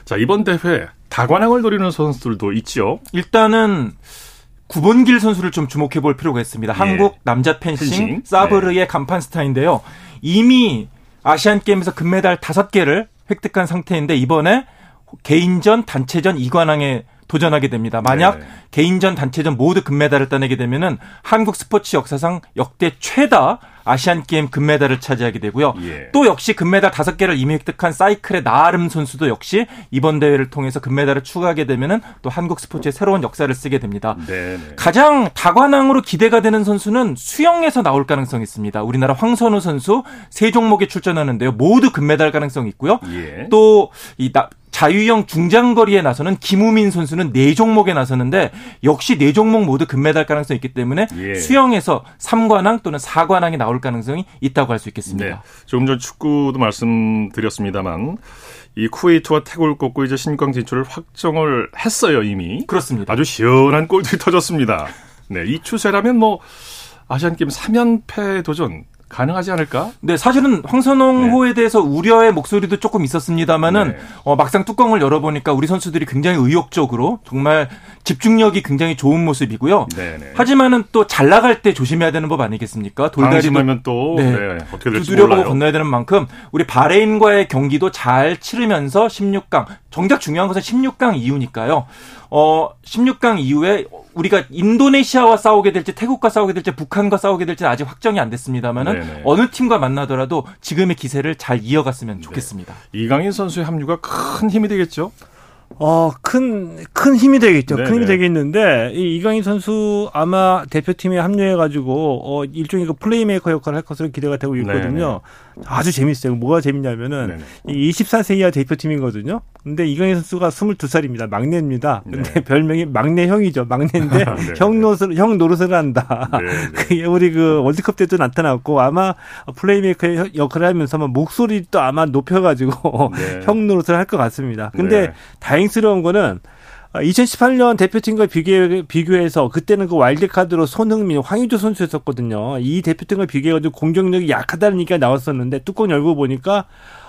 자, 이번 대회 다관왕을 노리는 선수들도 있죠. 일단은 구본길 선수를 좀 주목해 볼 필요가 있습니다. 예. 한국 남자 펜싱, 펜싱. 사브르의 네. 간판 스타인데요. 이미 아시안 게임에서 금메달 5개를 획득한 상태인데 이번에 개인전, 단체전 이관왕에 도전하게 됩니다. 만약 네. 개인전, 단체전 모두 금메달을 따내게 되면은 한국 스포츠 역사상 역대 최다 아시안 게임 금메달을 차지하게 되고요. 예. 또 역시 금메달 다섯 개를 이미 획득한 사이클의 나름 선수도 역시 이번 대회를 통해서 금메달을 추가하게 되면은 또 한국 스포츠의 새로운 역사를 쓰게 됩니다. 네네. 네. 가장 다관왕으로 기대가 되는 선수는 수영에서 나올 가능성이 있습니다. 우리나라 황선우 선수 세 종목에 출전하는데요. 모두 금메달 가능성이 있고요. 예. 또이 자유형 중장거리에 나서는 김우민 선수는 네 종목에 나서는데 역시 네 종목 모두 금메달 가능성이 있기 때문에 예. 수영에서 3관왕 또는 4관왕이 나올 가능성이 있다고 할 수 있겠습니다. 네. 조금 전 축구도 말씀드렸습니다만 이 쿠웨이트와 태국을 꺾고 이제 신광 진출을 확정을 했어요 이미. 그렇습니다. 아주 시원한 골들이 터졌습니다. 네, 이 추세라면 뭐 아시안 게임 3연패 도전 가능하지 않을까? 네, 사실은 황선홍호에 네. 대해서 우려의 목소리도 조금 있었습니다만은 네. 어, 막상 뚜껑을 열어보니까 우리 선수들이 굉장히 의욕적으로 정말 집중력이 굉장히 좋은 모습이고요. 네, 네. 하지만은 또 잘 나갈 때 조심해야 되는 법 아니겠습니까? 돌다리면 또 네, 네, 어떻게 될지 두드려보고 건너야 되는 만큼 우리 바레인과의 경기도 잘 치르면서 16강 정작 중요한 것은 16강 이후니까요. 어, 16강 이후에 우리가 인도네시아와 싸우게 될지 태국과 싸우게 될지 북한과 싸우게 될지 아직 확정이 안 됐습니다만은 네네. 어느 팀과 만나더라도 지금의 기세를 잘 이어갔으면 네. 좋겠습니다. 네. 이강인 선수의 합류가 큰 힘이 되겠죠. 어, 큰, 큰 힘이 되겠죠. 네네. 큰 힘이 되겠는데, 이 이강인 선수 아마 대표팀에 합류해가지고, 어, 일종의 그 플레이메이커 역할을 할 것으로 기대가 되고 있거든요. 네네. 아주 재밌어요. 뭐가 재밌냐면은, 네네. 이 24세 이하 대표팀이거든요. 근데 이강인 선수가 22살입니다. 막내입니다. 근데 네. 별명이 막내 형이죠. 막내인데, 네. 형 노릇을, 형 노릇을 한다. 그게 우리 그 월드컵 때도 나타났고, 아마 플레이메이커 역할을 하면서 목소리도 아마 높여가지고, 네. 형 노릇을 할 것 같습니다. 근데 네. 다행 다행스러운 거는 2018년 대표팀과 비교, 비교해서 그때는 그 와일드카드로 손흥민, 황의조 선수였었거든요. 이 대표팀과 비교해가지고 공격력이 약하다는 얘기가 나왔었는데 뚜껑 열고 보니까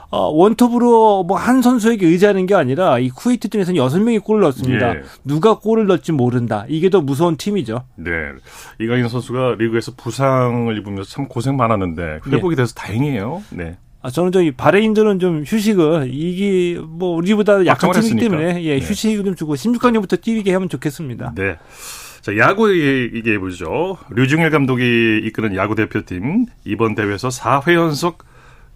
어, 원톱으로 뭐 한 선수에게 의지하는 게 아니라 이 쿠웨이트 팀에서는 여섯 명이 골을 넣었습니다. 예. 누가 골을 넣을지 모른다. 이게 더 무서운 팀이죠. 네. 이강인 선수가 리그에서 부상을 입으면서 참 고생 많았는데 회복이 예. 돼서 다행이에요. 네. 아, 저는 저기 바레인전은 좀 휴식을 이게 뭐 우리보다 약한 팀이기 때문에 예, 네. 휴식을 좀 주고 16강전부터 뛰게 하면 좋겠습니다. 네. 자, 야구 얘기해 보죠. 류중일 감독이 이끄는 야구 대표팀 이번 대회에서 4회 연속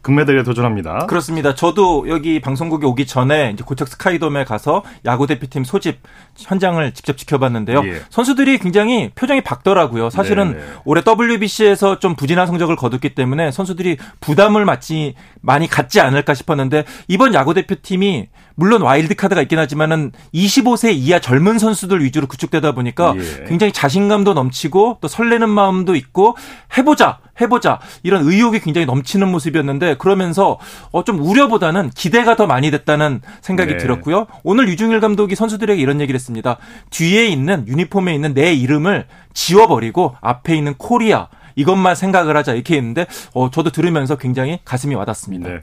금메달에 도전합니다. 그렇습니다. 저도 여기 방송국에 오기 전에 이제 고척 스카이돔에 가서 야구 대표팀 소집 현장을 직접 지켜봤는데요. 예. 선수들이 굉장히 표정이 밝더라고요. 사실은 네네. 올해 WBC에서 좀 부진한 성적을 거뒀기 때문에 선수들이 부담을 맞지 많이 갖지 않을까 싶었는데 이번 야구 대표팀이 물론 와일드 카드가 있긴 하지만은 25세 이하 젊은 선수들 위주로 구축되다 보니까 예. 굉장히 자신감도 넘치고 또 설레는 마음도 있고 해보자 해보자 이런 의욕이 굉장히 넘치는 모습이었는데 그러면서 어, 좀 우려보다는 기대가 더 많이 됐다는 생각이 네. 들었고요. 오늘 류중일 감독이 선수들에게 이런 얘기를 했습니다. 뒤에 있는 유니폼에 있는 내 이름을 지워버리고 앞에 있는 코리아 이것만 생각을 하자 이렇게 했는데 어, 저도 들으면서 굉장히 가슴이 와닿습니다. 네.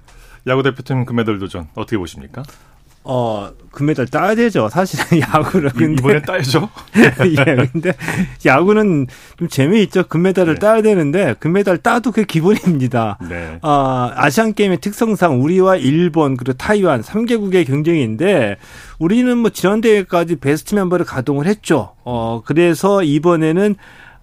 야구 대표팀 금메달 도전 어떻게 보십니까? 어, 금메달 따야 되죠. 사실은 야구를. 근데, 이번에 따야죠. 예, 근데 야구는 좀 재미있죠. 금메달을 네. 따야 되는데 금메달 따도 그게 기본입니다. 네. 어, 아시안 게임의 특성상 우리와 일본 그리고 타이완 3개국의 경쟁인데 우리는 뭐 지난 대회까지 베스트 멤버를 가동을 했죠. 어, 그래서 이번에는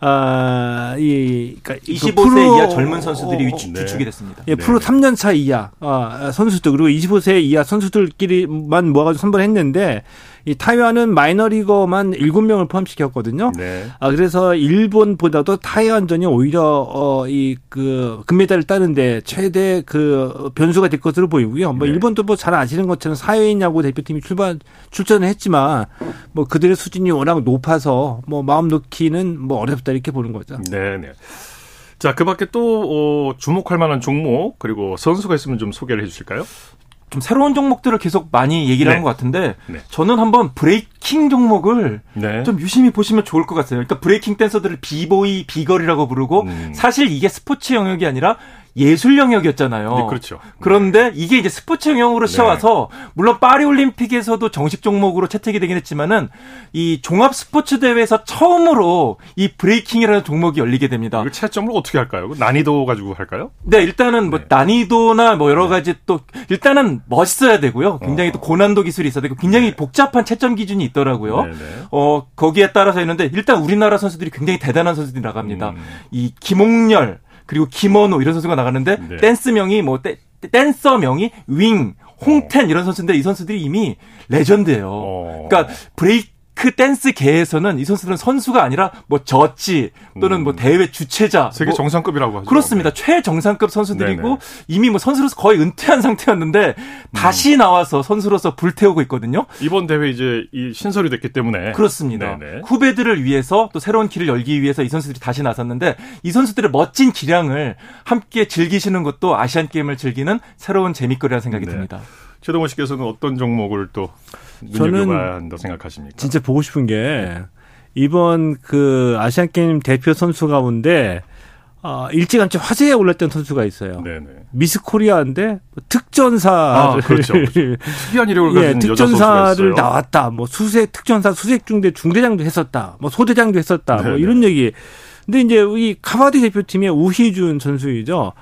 아, 이, 그러니까 25세 그 프로, 이하 젊은 선수들이 어, 네. 주축이 됐습니다. 예, 프로 네. 3년 차 이하 아, 선수들 그리고 25세 이하 선수들끼리만 모아가지고 선발했는데 이 타이완은 마이너리거만 7명을 포함시켰거든요. 네. 아 그래서 일본보다도 타이완전이 오히려 어 이 그 금메달을 따는데 최대 그 변수가 될 것으로 보이고요. 뭐 네. 일본도 뭐 잘 아시는 것처럼 사회인 야구 대표팀이 출발 출전을 했지만 뭐 그들의 수준이 워낙 높아서 뭐 마음 놓기는 뭐 어렵다 이렇게 보는 거죠. 네, 네. 자, 그 밖에 또, 어, 주목할 만한 종목, 그리고 선수가 있으면 좀 소개를 해 주실까요? 좀 새로운 종목들을 계속 많이 얘기를 네. 하는 것 같은데 네. 저는 한번 브레이킹 종목을 네. 좀 유심히 보시면 좋을 것 같아요. 그러니까 브레이킹 댄서들을 비보이 비걸이라고 부르고 음. 사실 이게 스포츠 영역이 아니라 예술 영역이었잖아요. 네, 그렇죠. 그런데 이게 이제 스포츠 영역으로 씌워와서 네. 물론 파리 올림픽에서도 정식 종목으로 채택이 되긴 했지만은 이 종합 스포츠 대회에서 처음으로 이 브레이킹이라는 종목이 열리게 됩니다. 이 채점을 어떻게 할까요? 난이도 가지고 할까요? 네, 일단은 뭐 네. 난이도나 뭐 여러 네. 가지 또 일단은 멋있어야 되고요. 굉장히 어. 또 고난도 기술이 있어야 되고 굉장히 네. 복잡한 채점 기준이 있더라고요. 네, 어 거기에 따라서 있는데 일단 우리나라 선수들이 굉장히 대단한 선수들이 나갑니다. 음. 이 김홍렬 그리고 김원호 이런 선수가 나가는데 네. 댄스명이 뭐 떼, 댄서명이 윙, 홍텐 이런 선수인데 이 선수들이 이미 레전드예요. 어. 그러니까 브레이크 그 댄스계에서는 이 선수들은 선수가 아니라 뭐 저지 또는 뭐 음. 대회 주최자 세계 뭐 정상급이라고 하죠. 그렇습니다. 네. 최정상급 선수들이고 네네. 이미 뭐 선수로서 거의 은퇴한 상태였는데 다시 음. 나와서 선수로서 불태우고 있거든요. 이번 대회 이제 이 신설이 됐기 때문에 그렇습니다. 네네. 후배들을 위해서 또 새로운 길을 열기 위해서 이 선수들이 다시 나섰는데 이 선수들의 멋진 기량을 함께 즐기시는 것도 아시안 게임을 즐기는 새로운 재미거리라는 생각이 네. 듭니다. 최동원 씨께서는 어떤 종목을 또 눈여겨봐야 한다 생각하십니까? 진짜 보고 싶은 게 이번 그 아시안 게임 대표 선수 가운데 어, 일찌감치 화제에 올랐던 선수가 있어요. 네네. 미스 코리아인데 뭐 특전사 아, 그렇죠. 특이한 이력을 가진 예, 특전사를 나왔다. 뭐 수색 특전사 수색 중대 중대장도 했었다. 뭐 소대장도 했었다. 뭐 네네. 뭐 이런 얘기. 근데 이제 이 카바디 대표팀의 우희준 선수이죠.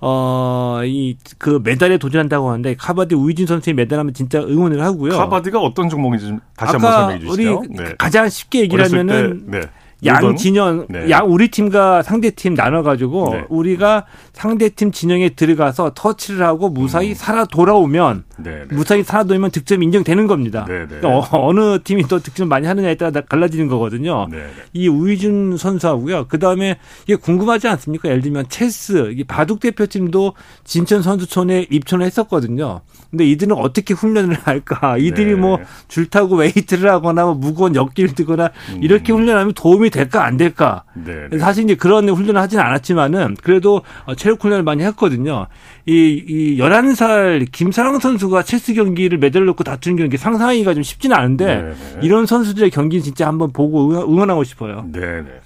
어, 이, 그 메달에 도전한다고 하는데, 카바디 우희준 선수의 메달하면 진짜 응원을 하고요. 카바디가 어떤 종목인지 좀 다시 한번 설명해 주시죠. 우리 네. 가장 쉽게 얘기를 하면은, 네. 양 진영, 네. 양 우리 팀과 상대 팀 나눠가지고 네. 우리가 상대 팀 진영에 들어가서 터치를 하고 무사히 음. 살아 돌아오면 네, 네. 무사히 살아 돌면 득점 인정되는 겁니다. 네, 그러니까 어느 팀이 또 득점 많이 하느냐에 따라 갈라지는 거거든요. 이 우희준 선수하고요. 그 다음에 이게 궁금하지 않습니까? 예를 들면 체스, 이 바둑 대표팀도 진천 선수촌에 입촌을 했었거든요. 근데 이들은 어떻게 훈련을 할까? 이들이 뭐 줄 타고 웨이트를 하거나 뭐 무거운 역기를 들거나 음. 이렇게 훈련하면 도움이 도움이 될까 안 될까. 네, 네. 사실 이제 그런 훈련을 하지는 않았지만은 그래도 어, 체력 훈련을 많이 했거든요. 이, 이 11살 김사랑 선수가 체스 경기를 메달을 놓고 다투는 경기 상상하기가 좀 쉽지는 않은데 네네. 네. 이런 선수들의 경기 진짜 한번 보고 응원하고 싶어요. 네, 네.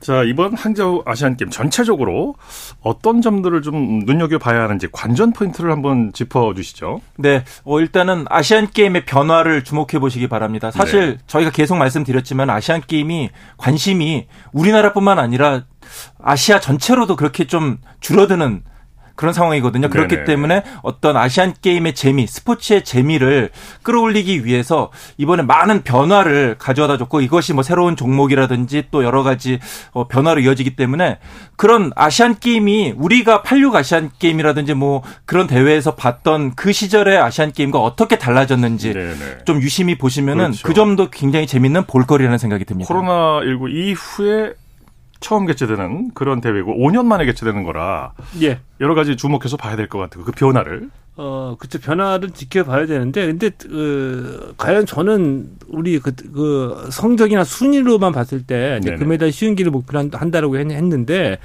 자, 이번 항저우 아시안 게임 전체적으로 어떤 점들을 좀 눈여겨봐야 하는지 관전 포인트를 한번 짚어 주시죠. 네. 어, 일단은 아시안 게임의 변화를 주목해 보시기 바랍니다. 사실 네. 저희가 계속 말씀드렸지만 아시안 게임이 관심이 우리나라뿐만 아니라 아시아 전체로도 그렇게 좀 줄어드는 그런 상황이거든요. 그렇기 네네. 때문에 어떤 아시안 게임의 재미, 스포츠의 재미를 끌어올리기 위해서 이번에 많은 변화를 가져다 줬고 이것이 뭐 새로운 종목이라든지 또 여러 가지 어, 변화로 이어지기 때문에 그런 아시안 게임이 우리가 86 아시안 게임이라든지 뭐 그런 대회에서 봤던 그 시절의 아시안 게임과 어떻게 달라졌는지 네네. 좀 유심히 보시면은 그렇죠. 그 점도 굉장히 재밌는 볼거리라는 생각이 듭니다. 코로나 19 이후에 처음 개최되는 그런 대회고 5년 만에 개최되는 거라 예. 여러 가지 주목해서 봐야 될 것 같아요. 그 변화를. 어, 그쵸. 변화를 지켜봐야 되는데, 근데, 그, 과연 저는 우리 그, 그 성적이나 순위로만 봤을 때, 이제 금메달 쉬운 길을 목표로 한다라고 했는데,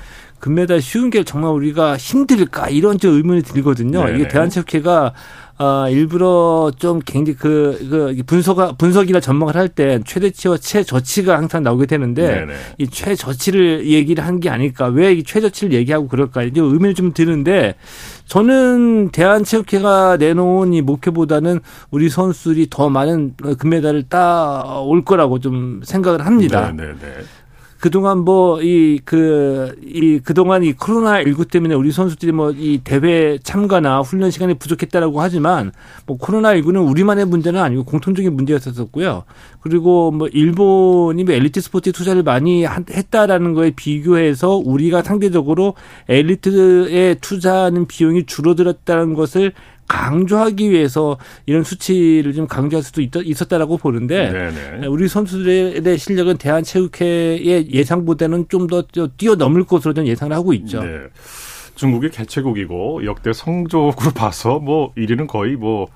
금메달 쉬운 길 정말 우리가 힘들까? 이런 좀 의문이 들거든요. 네네. 이게 대한체육회가 어, 일부러 좀 굉장히 그, 그 분석, 분석이나 전망을 할 때 최대치와 최저치가 항상 나오게 되는데 네네. 이 최저치를 얘기를 한 게 아닐까. 왜 이 최저치를 얘기하고 그럴까. 이제 의미를 좀 드는데 저는 대한체육회가 내놓은 이 목표보다는 우리 선수들이 더 많은 금메달을 따올 거라고 좀 생각을 합니다. 네네네. 그동안 뭐 이 그 이 그동안 이 코로나 19 때문에 우리 선수들이 뭐 이 대회 참가나 훈련 시간이 부족했다라고 하지만 뭐 코로나 19는 우리만의 문제는 아니고 공통적인 문제였었고요. 그리고 뭐 일본이 뭐 엘리트 스포츠 투자를 많이 했다라는 거에 비교해서 우리가 상대적으로 엘리트에 투자하는 비용이 줄어들었다는 것을 강조하기 위해서 이런 수치를 좀 강조할 수도 있, 었 다라고 보는데 네네. 우리 선수들의 실력은 대한체육회의 예상보다는 좀 더 뛰어넘을 것으로 저는 예상을 하고 있죠. 네. 중국이 개최국이고 역대 성적으로 봐서 뭐 1위는 거의 뭐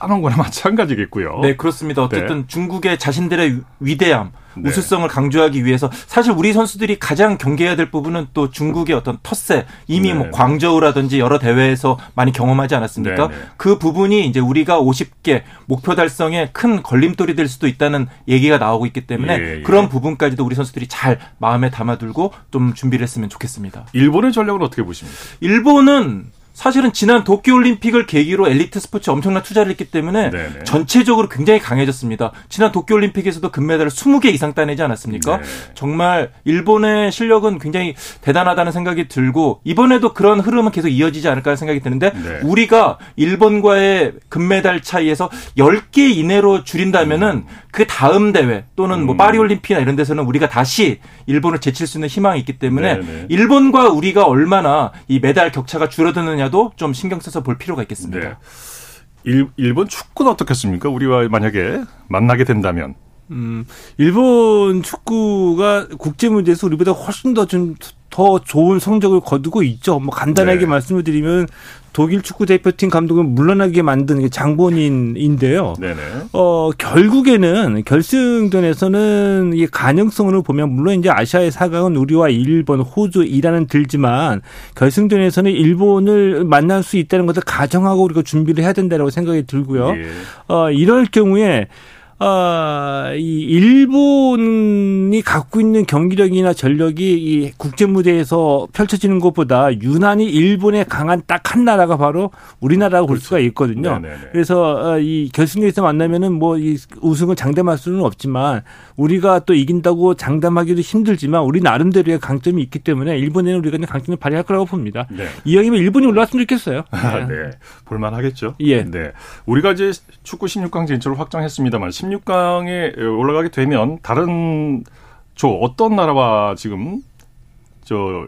따놓은 거나 마찬가지겠고요. 네, 그렇습니다. 어쨌든 네. 중국의 자신들의 위대함, 네. 우수성을 강조하기 위해서 사실 우리 선수들이 가장 경계해야 될 부분은 또 중국의 어떤 텃세 이미 뭐 네. 뭐 광저우라든지 여러 대회에서 많이 경험하지 않았습니까? 네, 네. 그 부분이 이제 우리가 50개 목표 달성에 큰 걸림돌이 될 수도 있다는 얘기가 나오고 있기 때문에 예, 예. 그런 부분까지도 우리 선수들이 잘 마음에 담아들고 좀 준비를 했으면 좋겠습니다. 일본의 전략은 어떻게 보십니까? 일본은 사실은 지난 도쿄올림픽을 계기로 엘리트 스포츠 엄청난 투자를 했기 때문에 네네. 전체적으로 굉장히 강해졌습니다. 지난 도쿄올림픽에서도 금메달을 20개 이상 따내지 않았습니까? 네. 정말 일본의 실력은 굉장히 대단하다는 생각이 들고 이번에도 그런 흐름은 계속 이어지지 않을까 생각이 드는데 네. 우리가 일본과의 금메달 차이에서 10개 이내로 줄인다면은 음. 그 다음 대회 또는 뭐 음. 파리 올림픽이나 이런 데서는 우리가 다시 일본을 제칠 수 있는 희망이 있기 때문에 네네. 일본과 우리가 얼마나 이 메달 격차가 줄어드느냐 분야도 좀 신경 써서 볼 필요가 있겠습니다. 네. 일, 일본 축구는 어떻겠습니까? 우리와 만약에 만나게 된다면. 음, 일본 축구가 국제 무대에서 우리보다 훨씬 더 좀 더 좋은 성적을 거두고 있죠. 뭐 간단하게 네. 말씀을 드리면 독일 축구 대표팀 감독을 물러나게 만든 게 장본인인데요. 네네. 어 결국에는 결승전에서는 이 가능성으로 보면 물론 이제 아시아의 사강은 우리와 일본, 호주, 이란은 들지만 결승전에서는 일본을 만날 수 있다는 것을 가정하고 우리가 준비를 해야 된다고 생각이 들고요. 예. 어 이럴 경우에 아, 이 일본이 갖고 있는 경기력이나 전력이 이 국제 무대에서 펼쳐지는 것보다 유난히 일본의 강한 딱 한 나라가 바로 우리나라라고 그렇죠. 볼 수가 있거든요. 네네네. 그래서 어, 이 결승에서 만나면은 뭐 이 우승을 장담할 수는 없지만 우리가 또 이긴다고 장담하기도 힘들지만 우리 나름대로의 강점이 있기 때문에 일본에는 우리가 강점을 발휘할 거라고 봅니다. 네. 이왕이면 일본이 올라왔으면 좋겠어요. 아, 네. 볼만하겠죠. 예. 네. 우리가 이제 축구 16강 진출을 확정했습니다만 16강에 올라가게 되면 다른 저 어떤 나라와 지금 저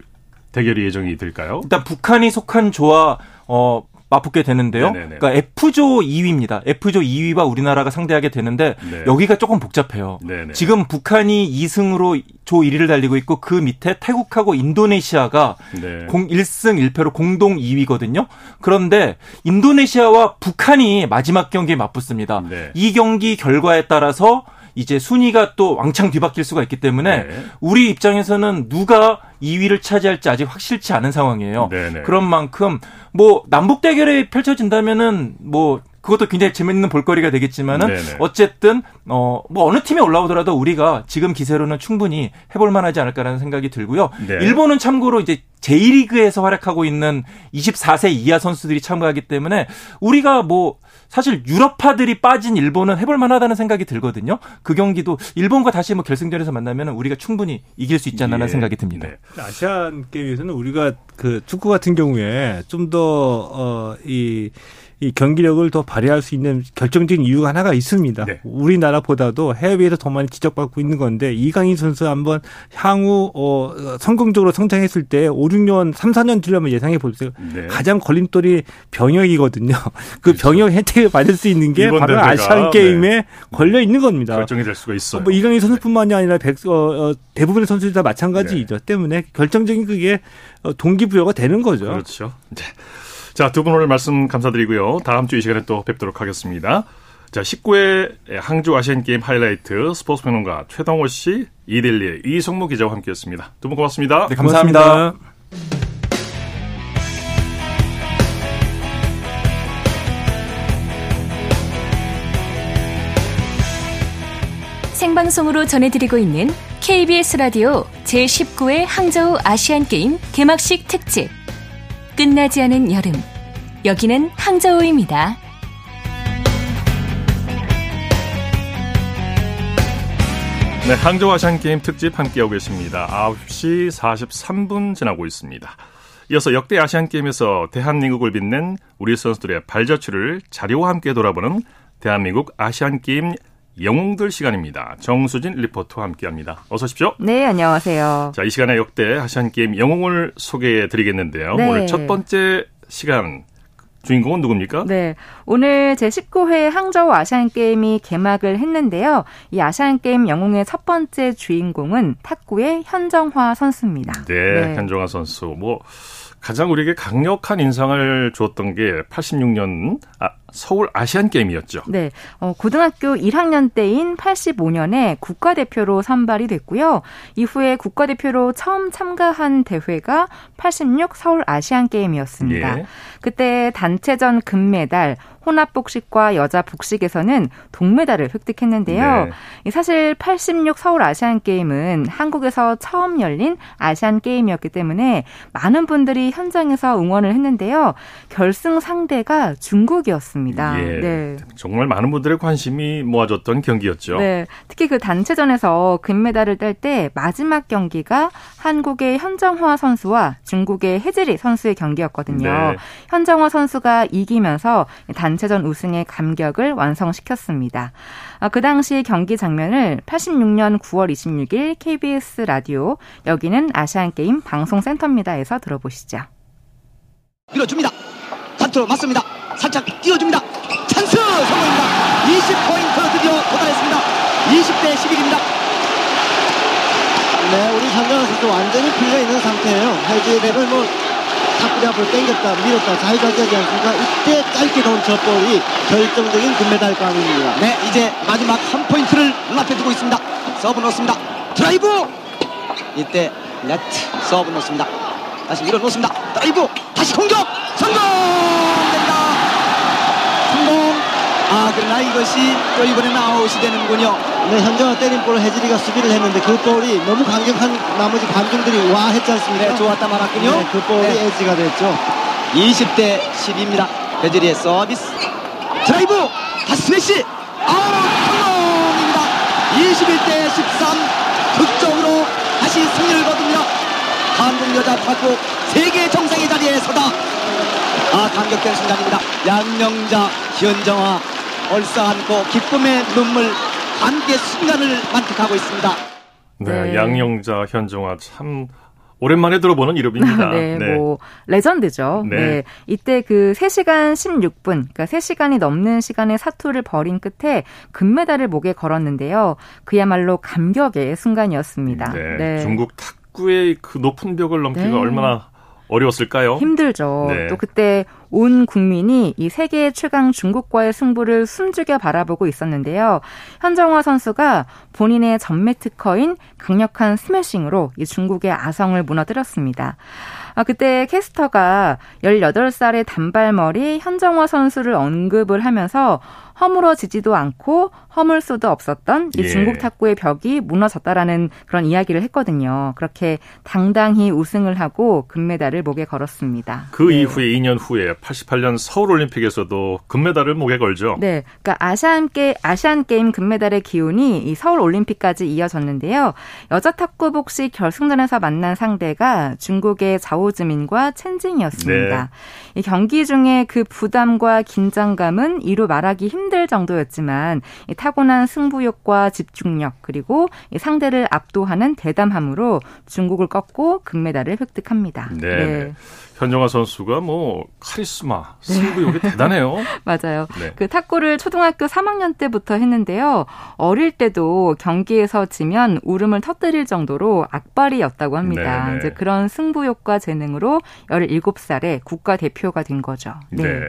대결이 예정이 될까요? 일단 북한이 속한 조와 어 맞붙게 되는데요. 네네네. 그러니까 F조 2위입니다. F조 2위와 우리나라가 상대하게 되는데 네. 여기가 조금 복잡해요. 네네. 지금 북한이 2승으로 조 1위를 달리고 있고 그 밑에 태국하고 인도네시아가 네. 1승 1패로 공동 2위거든요. 그런데 인도네시아와 북한이 마지막 경기에 맞붙습니다. 네. 이 경기 결과에 따라서 이제 순위가 또 왕창 뒤바뀔 수가 있기 때문에 네. 우리 입장에서는 누가 2위를 차지할지 아직 확실치 않은 상황이에요. 네네. 그런 만큼 뭐 남북 대결이 펼쳐진다면은 뭐 그것도 굉장히 재밌는 볼거리가 되겠지만은 네네. 어쨌든 어 뭐 어느 팀에 올라오더라도 우리가 지금 기세로는 충분히 해볼 만하지 않을까라는 생각이 들고요. 네. 일본은 참고로 이제 제1리그에서 활약하고 있는 24세 이하 선수들이 참가하기 때문에 우리가 뭐 사실 유럽파들이 빠진 일본은 해볼 만하다는 생각이 들거든요. 그 경기도 일본과 다시 뭐 결승전에서 만나면 우리가 충분히 이길 수 있지 않나라는 예. 생각이 듭니다. 네. 아시안 게임에서는 우리가 그 축구 같은 경우에 좀 더어이 이 경기력을 더 발휘할 수 있는 결정적인 이유가 하나가 있습니다. 네. 우리나라보다도 해외에서 더 많이 지적받고 있는 건데 이강인 선수 한번 향후 어 성공적으로 성장했을 때 5, 6년, 3, 4년 뒤려면 예상해 보세요. 네. 가장 걸림돌이 병역이거든요. 그 그렇죠. 병역 혜택을 받을 수 있는 게 바로 아시안 게임에 네. 걸려 있는 겁니다. 결정이 될 수가 있어요. 뭐 이강인 선수뿐만이 아니라 백, 어, 어, 대부분의 선수들 다 마찬가지이죠. 네. 때문에 결정적인 그게 어, 동기부여가 되는 거죠. 그렇죠. 네. 자, 두 분 오늘 말씀 감사드리고요. 다음 주 이 시간에 또 뵙도록 하겠습니다. 자, 19회 항주 아시안게임 하이라이트 스포츠 평론가 최동호 씨, 이델리의 이성무 기자와 함께했습니다. 두 분 고맙습니다. 네, 감사합니다. 고맙습니다. 생방송으로 전해드리고 있는 KBS 라디오 제19회 항저우 아시안게임 개막식 특집. 끝나지 않은 여름. 여기는 항저우입니다. 네, 항저우 아시안게임 특집 함께하고 계십니다. 9시 43분 지나고 있습니다. 이어서 역대 아시안게임에서 대한민국을 빛낸 우리 선수들의 발자취를 자료와 함께 돌아보는 대한민국 아시안게임 영웅들 시간입니다. 정수진 리포터와 함께합니다. 어서 오십시오. 네, 안녕하세요. 자, 이 시간에 역대 아시안 게임 영웅을 소개해 드리겠는데요. 네. 오늘 첫 번째 시간 주인공은 누굽니까? 네. 오늘 제19회 항저우 아시안게임이 개막을 했는데요. 이 아시안게임 영웅의 첫 번째 주인공은 탁구의 현정화 선수입니다. 네, 네. 현정화 선수. 뭐, 가장 우리에게 강력한 인상을 주었던 게 86년, 아, 서울 아시안 게임이었죠. 네. 어, 고등학교 1학년 때인 85년에 국가대표로 선발이 됐고요. 이후에 국가대표로 처음 참가한 대회가 86 서울 아시안 게임이었습니다. 예. 그때 단체전 금메달, 혼합 복식과 여자 복식에서는 동메달을 획득했는데요. 네. 사실 86 서울 아시안 게임은 한국에서 처음 열린 아시안 게임이었기 때문에 많은 분들이 현장에서 응원을 했는데요. 결승 상대가 중국이었습니다. 예. 네. 정말 많은 분들의 관심이 모아졌던 경기였죠. 네. 특히 그 단체전에서 금메달을 딸 때 마지막 경기가 한국의 현정화 선수와 중국의 해지리 선수의 경기였거든요. 네. 현정화 선수가 이기면서 단 단체전 우승의 감격을 완성시켰습니다. 아, 그 당시 경기 장면을 86년 9월 26일 KBS 라디오 여기는 아시안게임 방송센터입니다에서 들어보시죠. 밀어줍니다. 단투로 맞습니다. 살짝 띄워줍니다. 찬스 성공입니다. 20포인트 드디어 도달했습니다. 20대 11입니다. 네, 우리 장정환 선수 완전히 풀려 있는 상태예요. 해지대를 뭐 탁구리 앞으로 당겼다 밀었다 자유자재하지 않습니까? 이때 짧게 놓은 저 볼이 결정적인 금메달 감입니다. 네 이제 마지막 한 포인트를 눈앞에 두고 있습니다. 서브 넣습니다. 드라이브 이때 네트 서브 넣습니다. 다시 밀어놓습니다. 드라이브 다시 공격 성공됩니다. 성공 아 그러나 이것이 또 이번에는 아웃이 되는군요. 네, 현정화 때린 볼을 해지리가 수비를 했는데 그 볼이 너무 강력한 나머지 관중들이 와 했지 않습니까? 네, 좋았다 말았군요. 네, 그 볼이 네. 에지가 됐죠. 20대 10입니다. 해지리의 서비스 드라이브 다시 스매시 아웃 성공입니다. 21대 13 득점으로 다시 승리를 거둡니다. 한국 여자 탁구 세계 정상의 자리에 서다. 아 감격된 순간입니다. 양영자, 현정화 얼싸안고 기쁨의 눈물 함께 순간을 만끽하고 있습니다. 네, 네. 양영자, 현정화 참 오랜만에 들어보는 이름입니다. 네, 네, 뭐 레전드죠. 네. 네. 이때 그 3시간 16분, 그러니까 3시간이 넘는 시간의 사투를 벌인 끝에 금메달을 목에 걸었는데요. 그야말로 감격의 순간이었습니다. 네. 네. 중국 탁 구의 그 높은 벽을 넘기가 네. 얼마나 어려웠을까요? 힘들죠. 네. 또 그때 온 국민이 이 세계 최강 중국과의 승부를 숨죽여 바라보고 있었는데요. 현정화 선수가 본인의 전매 특허인 강력한 스매싱으로 이 중국의 아성을 무너뜨렸습니다. 아, 그때 캐스터가 18살의 단발머리 현정화 선수를 언급을 하면서 허물어지지도 않고 허물 수도 없었던 이 예. 중국 탁구의 벽이 무너졌다라는 그런 이야기를 했거든요. 그렇게 당당히 우승을 하고 금메달을 목에 걸었습니다. 그 네. 이후에 2년 후에 88년 서울 올림픽에서도 금메달을 목에 걸죠. 네. 그러니까 아시안 게 아시안 게임 금메달의 기운이 이 서울 올림픽까지 이어졌는데요. 여자 탁구 복식 결승전에서 만난 상대가 중국의 자오즈민과 첸징이었습니다. 네. 이 경기 중에 그 부담과 긴장감은 이루 말하기 힘들 정도였지만 이 타고난 승부욕과 집중력 그리고 상대를 압도하는 대담함으로 중국을 꺾고 금메달을 획득합니다. 네. 네. 현정아 선수가 뭐 카리스마, 승부욕이 네. 대단해요. 맞아요. 네. 그 탁구를 초등학교 3학년 때부터 했는데요. 어릴 때도 경기에서 지면 울음을 터뜨릴 정도로 악발이었다고 합니다. 네, 네. 이제 그런 승부욕과 재능으로 17살에 국가 대표가 된 거죠. 네. 네.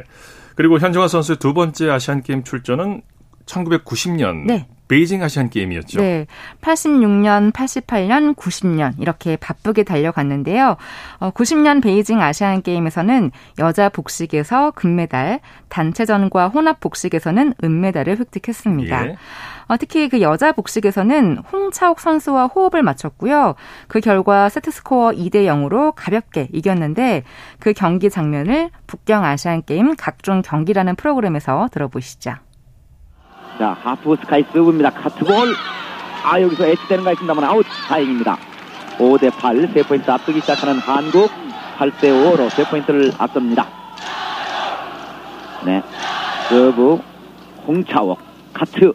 그리고 현정아 선수의 두 번째 아시안 게임 출전은 1990년 네. 베이징 아시안 게임이었죠. 네. 86년, 88년, 90년 이렇게 바쁘게 달려갔는데요. 어, 90년 베이징 아시안 게임에서는 여자 복식에서 금메달, 단체전과 혼합 복식에서는 은메달을 획득했습니다. 예. 어, 특히 그 여자 복식에서는 홍차옥 선수와 호흡을 맞췄고요. 그 결과 세트 스코어 2대 0으로 가볍게 이겼는데 그 경기 장면을 북경 아시안 게임 각종 경기라는 프로그램에서 들어보시죠. 자, 하프 스카이 서브입니다. 커트볼. 아, 여기서 에지되는 거 있습니다만 아웃. 다행입니다. 5대 8, 3포인트 앞서기 시작하는 한국. 8대 5로 3포인트를 앞섭니다. 네. 서브, 홍차옥, 커트.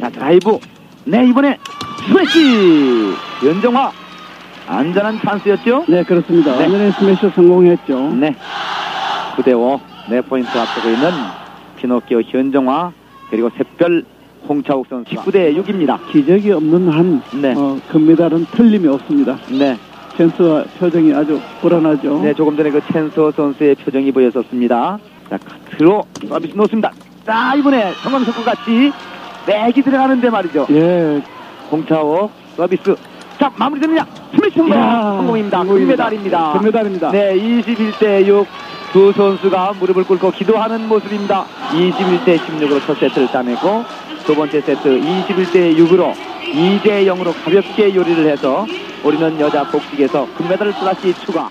자, 드라이브. 네, 이번에 스매시! 현정화. 안전한 찬스였죠? 네, 그렇습니다. 네. 안전한 스매시 성공했죠. 네. 9대 5, 4포인트 앞서고 있는 피노키오 현정화. 그리고 샛별 홍차욱 선수 19대 6입니다. 기적이 없는 한 네. 어, 금메달은 틀림이 없습니다. 네. 첸스와 표정이 아주 불안하죠. 네, 조금 전에 그 첸스 선수의 표정이 보였었습니다. 자, 카트로 서비스 놓습니다. 자, 이번에 정광석과 같이 맥이 들어가는데 말이죠. 예. 공차오 서비스. 자, 마무리됩니다. 성공! 성공입니다. 금메달입니다. 금메달입니다. 네, 21대 6. 두 선수가 무릎을 꿇고 기도하는 모습입니다. 21대 16으로 첫 세트를 따내고 두 번째 세트 21대 6으로 2대 0으로 가볍게 요리를 해서 우리는 여자 복식에서 금메달을 또다시 추가.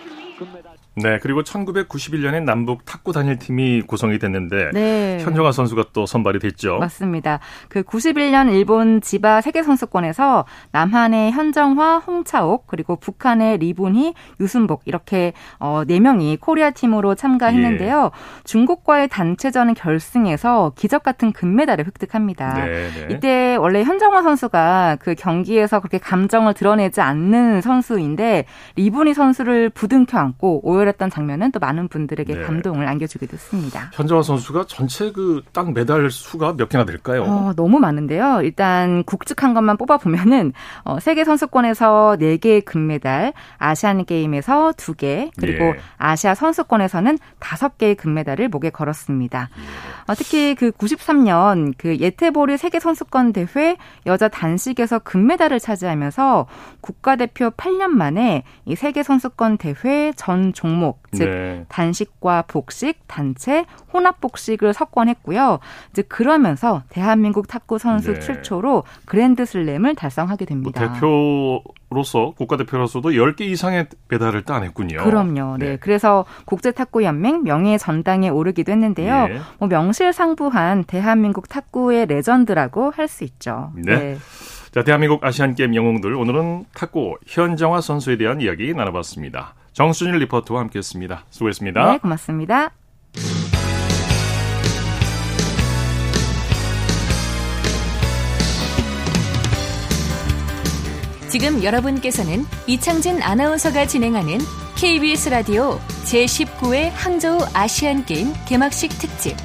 네, 그리고 1991년에 남북 탁구 단일팀이 구성이 됐는데 네. 현정아 선수가 또 선발이 됐죠. 맞습니다. 그 91년 일본 지바 세계 선수권에서 남한의 현정화, 홍차옥 그리고 북한의 리분희, 유순복 이렇게 어, 4명이 코리아 팀으로 참가했는데요. 예. 중국과의 단체전 결승에서 기적 같은 금메달을 획득합니다. 네, 네. 이때 원래 현정화 선수가 그 경기에서 그렇게 감정을 드러내지 않는 선수인데 리분희 선수를 부둥켜 안고 오열 대결했던 장면은 또 많은 분들에게 네. 감동을 안겨주기도 했습니다. 현정화 선수가 전체 그 딱 메달 수가 몇 개나 될까요? 어, 너무 많은데요. 일단 국직한 것만 뽑아보면은 어, 세계 선수권에서 4개의 금메달, 아시안 게임에서 2개, 그리고 예. 아시아 선수권에서는 5개의 금메달을 목에 걸었습니다. 어, 특히 그 93년 그 예테보리 세계 선수권 대회 여자 단식에서 금메달을 차지하면서 국가대표 8년 만에 이 세계 선수권 대회 전 종목 종목, 즉 네. 단식과 복식, 단체, 혼합 복식을 석권했고요. 이제 그러면서 대한민국 탁구 선수 네. 최초로 그랜드슬램을 달성하게 됩니다. 뭐 대표 로서 국가대표로서도 10개 이상의 메달을 따냈군요. 그럼요. 네. 네. 그래서 국제탁구연맹 명예 전당에 오르기도 했는데요. 네. 뭐 명실상부한 대한민국 탁구의 레전드라고 할 수 있죠. 네. 네. 자, 대한민국 아시안게임 영웅들 오늘은 탁구 현정화 선수에 대한 이야기 나눠봤습니다. 정순일 리포터와 함께했습니다. 수고했습니다. 네, 고맙습니다. 지금 여러분께서는 이창진 아나운서가 진행하는 KBS 라디오 제19회 항저우 아시안 게임 개막식 특집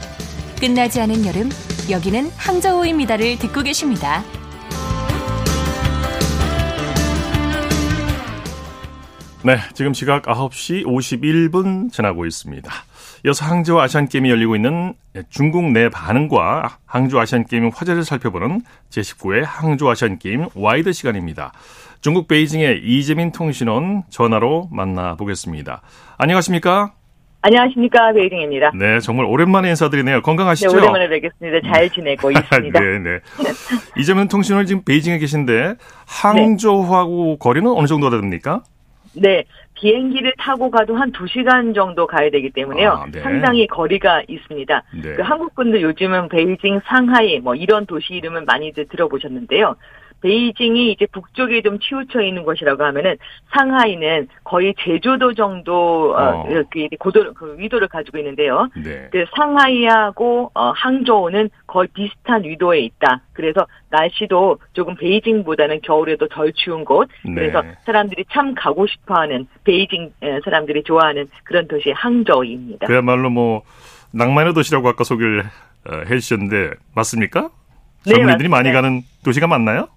끝나지 않은 여름 여기는 항저우입니다를 듣고 계십니다. 네, 지금 시각 9시 51분 지나고 있습니다. 이어서 항저우 아시안게임이 열리고 있는 중국 내 반응과 항저우 아시안게임 화제를 살펴보는 제19회 항저우 아시안게임 와이드 시간입니다. 중국 베이징의 이재민 통신원 전화로 만나보겠습니다. 안녕하십니까? 안녕하십니까 베이징입니다. 네, 정말 오랜만에 인사드리네요. 건강하시죠? 네, 오랜만에 뵙겠습니다. 잘 지내고 있습니다. 네, 네. 이재민 통신원 지금 베이징에 계신데 항저우하고 네. 거리는 어느 정도 됩니까? 네. 비행기를 타고 가도 한 2시간 정도 가야 되기 때문에요. 아, 네. 상당히 거리가 있습니다. 네. 그 한국 분들 요즘은 베이징, 상하이 뭐 이런 도시 이름은 많이들 들어보셨는데요. 베이징이 이제 북쪽에 좀 치우쳐 있는 곳이라고 하면은 상하이는 거의 제주도 정도 어, 어. 이렇게 고도 그 위도를 가지고 있는데요. 네. 그 상하이하고 어, 항저우는 거의 비슷한 위도에 있다. 그래서 날씨도 조금 베이징보다는 겨울에도 덜 추운 곳. 네. 그래서 사람들이 참 가고 싶어하는 베이징 사람들이 좋아하는 그런 도시 항저우입니다. 그야말로 뭐 낭만의 도시라고 아까 소개를 어, 해주셨는데 맞습니까? 네, 전문인들이 많이 가는 도시가 맞나요?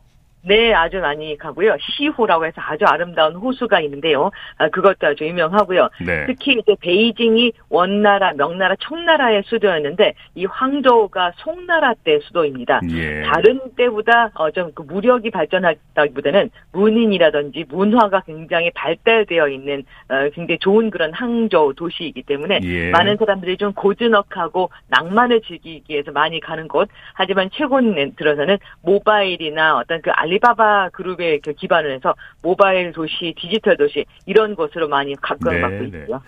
네, 아주 많이 가고요. 시호라고 해서 아주 아름다운 호수가 있는데요. 아, 그것도 아주 유명하고요. 네. 특히 이제 베이징이 원나라, 명나라, 청나라의 수도였는데 이 황저우가 송나라 때 수도입니다. 예. 다른 때보다 어, 좀그 무력이 발전했다기보다는 문인이라든지 문화가 굉장히 발달되어 있는 어, 굉장히 좋은 그런 항저우 도시이기 때문에 예. 많은 사람들이 좀 고즈넉하고 낭만을 즐기기 위해서 많이 가는 곳. 하지만 최근 들어서는 모바일이나 어떤 그 알리 알리바바 그룹에 기반을 해서 모바일 도시, 디지털 도시 이런 것으로 많이 각광받고 네, 네. 있고요.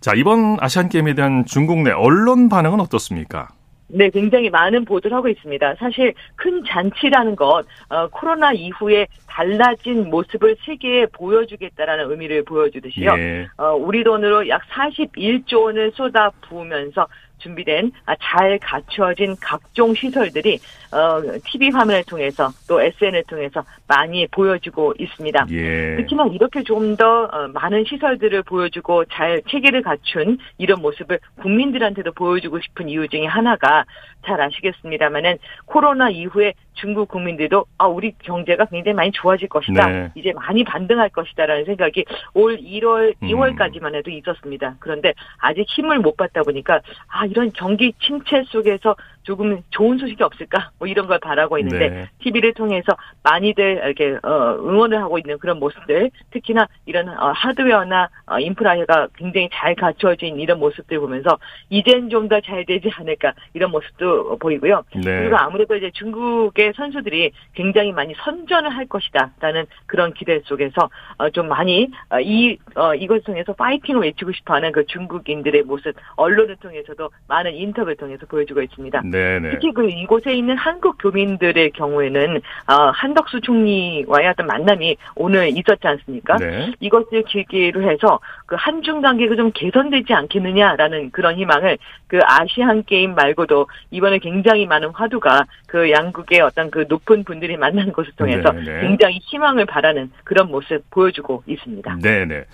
자 이번 아시안 게임에 대한 중국 내 언론 반응은 어떻습니까? 네, 굉장히 많은 보도를 하고 있습니다. 사실 큰 잔치라는 것, 어, 코로나 이후에 달라진 모습을 세계에 보여주겠다라는 의미를 보여주듯이요. 예. 어, 우리 돈으로 약 41조 원을 쏟아 부으면서 준비된 아, 잘 갖추어진 각종 시설들이 어, TV 화면을 통해서 또 SN을 통해서 많이 보여주고 있습니다. 예. 특히나 이렇게 좀더 어, 많은 시설들을 보여주고 잘 체계를 갖춘 이런 모습을 국민들한테도 보여주고 싶은 이유 중에 하나가 잘 아시겠습니다만은 코로나 이후에 중국 국민들도 아 우리 경제가 굉장히 많이 좋아질 것이다. 네. 이제 많이 반등할 것이다라는 생각이 올 1월, 2월까지만 음. 해도 있었습니다. 그런데 아직 힘을 못 받다 보니까 아 이런 경기 침체 속에서 조금 좋은 소식이 없을까 뭐 이런 걸 바라고 있는데 네. TV를 통해서 많이들 이렇게 어, 응원을 하고 있는 그런 모습들 특히나 이런 어, 하드웨어나 어, 인프라가 굉장히 잘 갖추어진 이런 모습들 보면서 이젠 좀 더 잘 되지 않을까 이런 모습도 보이고요. 네. 그리고 아무래도 이제 중국의 선수들이 굉장히 많이 선전을 할 것이다라는 그런 기대 속에서 어, 좀 많이 어, 이 어, 이것을 통해서 파이팅을 외치고 싶어하는 그 중국인들의 모습 언론을 통해서도 많은 인터뷰를 통해서 보여주고 있습니다. 네 네. 특히 그 이곳에 있는 한국 교민들의 경우에는 어, 한덕수 총리와의 어떤 만남이 오늘 있었지 않습니까? 네. 이것을 계기로 해서 그 한중 관계가 좀 개선되지 않겠느냐라는 그런 희망을 그 아시안 게임 말고도 이번에 굉장히 많은 화두가 그 양국의 어떤 그 높은 분들이 만나는 것을 통해서 네네. 굉장히 희망을 바라는 그런 모습 보여주고 있습니다. 네네.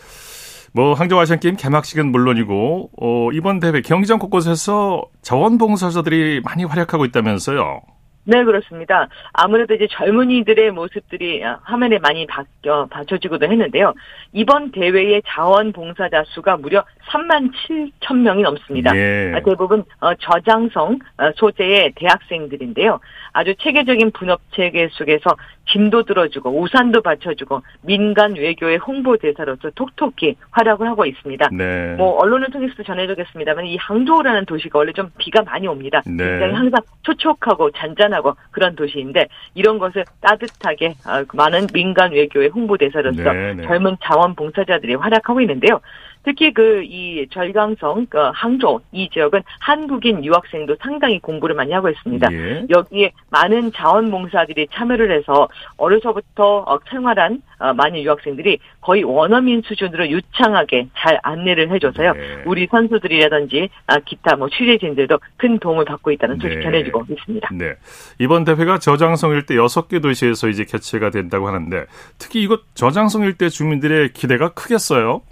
뭐 항저우 아시안 게임 개막식은 물론이고 어, 이번 대회 경기장 곳곳에서 자원봉사자들이 많이 활약하고 있다면서요. 네, 그렇습니다. 아무래도 이제 젊은이들의 모습들이 화면에 많이 바뀌어, 받쳐지고도 했는데요. 이번 대회의 자원봉사자 수가 무려 3만 7천 명이 넘습니다. 예. 대부분 어, 저장성 어, 소재의 대학생들인데요. 아주 체계적인 분업 체계 속에서 짐도 들어주고 우산도 받쳐주고 민간 외교의 홍보 대사로서 톡톡히 활약을 하고 있습니다. 네. 뭐 언론을 통해서도 전해드리겠습니다만 이 항저우라는 도시가 원래 좀 비가 많이 옵니다. 네. 굉장히 항상 촉촉하고 잔잔하고 그런 도시인데 이런 것을 따뜻하게 어, 많은 민간 외교의 홍보 대사로서 네, 네. 젊은 자원봉사자들이 활약하고 있는데요. 특히 그 이 절강성 그 항조 이 지역은 한국인 유학생도 상당히 공부를 많이 하고 있습니다. 예. 여기에 많은 자원봉사들이 참여를 해서 어려서부터 어, 생활한 어, 많은 유학생들이 거의 원어민 수준으로 유창하게 잘 안내를 해줘서요. 네. 우리 선수들이라든지 아, 기타 뭐 취재진들도 큰 도움을 받고 있다는 소식 네. 전해주고 있습니다. 네. 이번 대회가 저장성 일대 6개 도시에서 이제 개최가 된다고 하는데 특히 이곳 저장성 일대 주민들의 기대가 크겠어요.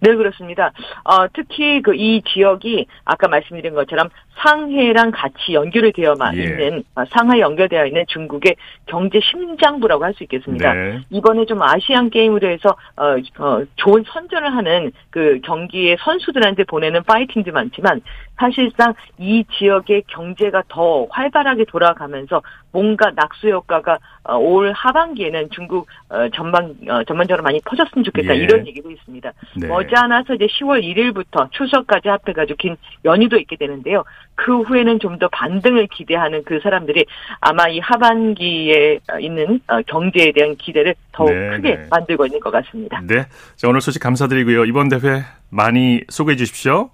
네, 그렇습니다. 어, 특히 그 이 지역이 아까 말씀드린 것처럼 상해랑 같이 연결이 되어 예. 있는 어, 상하에 연결되어 있는 중국의 경제 심장부라고 할 수 있겠습니다. 네. 이번에 좀 아시안 게임으로 해서 어, 어, 좋은 선전을 하는 그 경기의 선수들한테 보내는 파이팅도 많지만 사실상 이 지역의 경제가 더 활발하게 돌아가면서 뭔가 낙수 효과가 어, 올 하반기에는 중국 어, 전반 어, 전반적으로 많이 퍼졌으면 좋겠다 예. 이런 얘기도 있습니다. 네. 머지않아서 이제 10월 1일부터 추석까지 합해가지고 긴 연휴도 있게 되는데요. 그 후에는 좀 더 반등을 기대하는 그 사람들이 아마 이 하반기에 있는 경제에 대한 기대를 더욱 네, 크게 네. 만들고 있는 것 같습니다. 네, 자 오늘 소식 감사드리고요. 이번 대회 많이 소개해 주십시오.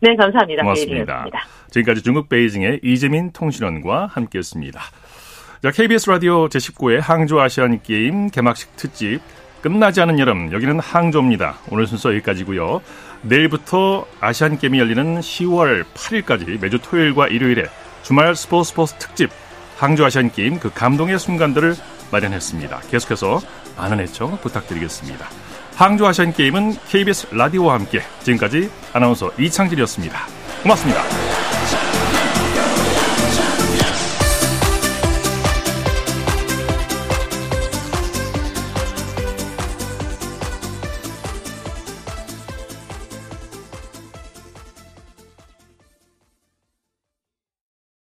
네, 감사합니다. 고맙습니다. 지금까지 중국 베이징의 이재민 통신원과 함께했습니다. 자, KBS 라디오 제19회 항조 아시안 게임 개막식 특집 끝나지 않은 여름 여기는 항조입니다. 오늘 순서 여기까지고요. 내일부터 아시안 게임이 열리는 10월 8일까지 매주 토요일과 일요일에 주말 스포츠 스포츠 특집 항조 아시안 게임 그 감동의 순간들을 마련했습니다. 계속해서 많은 애청 부탁드리겠습니다. 항조 아시안 게임은 KBS 라디오와 함께 지금까지 아나운서 이창진이었습니다. 고맙습니다.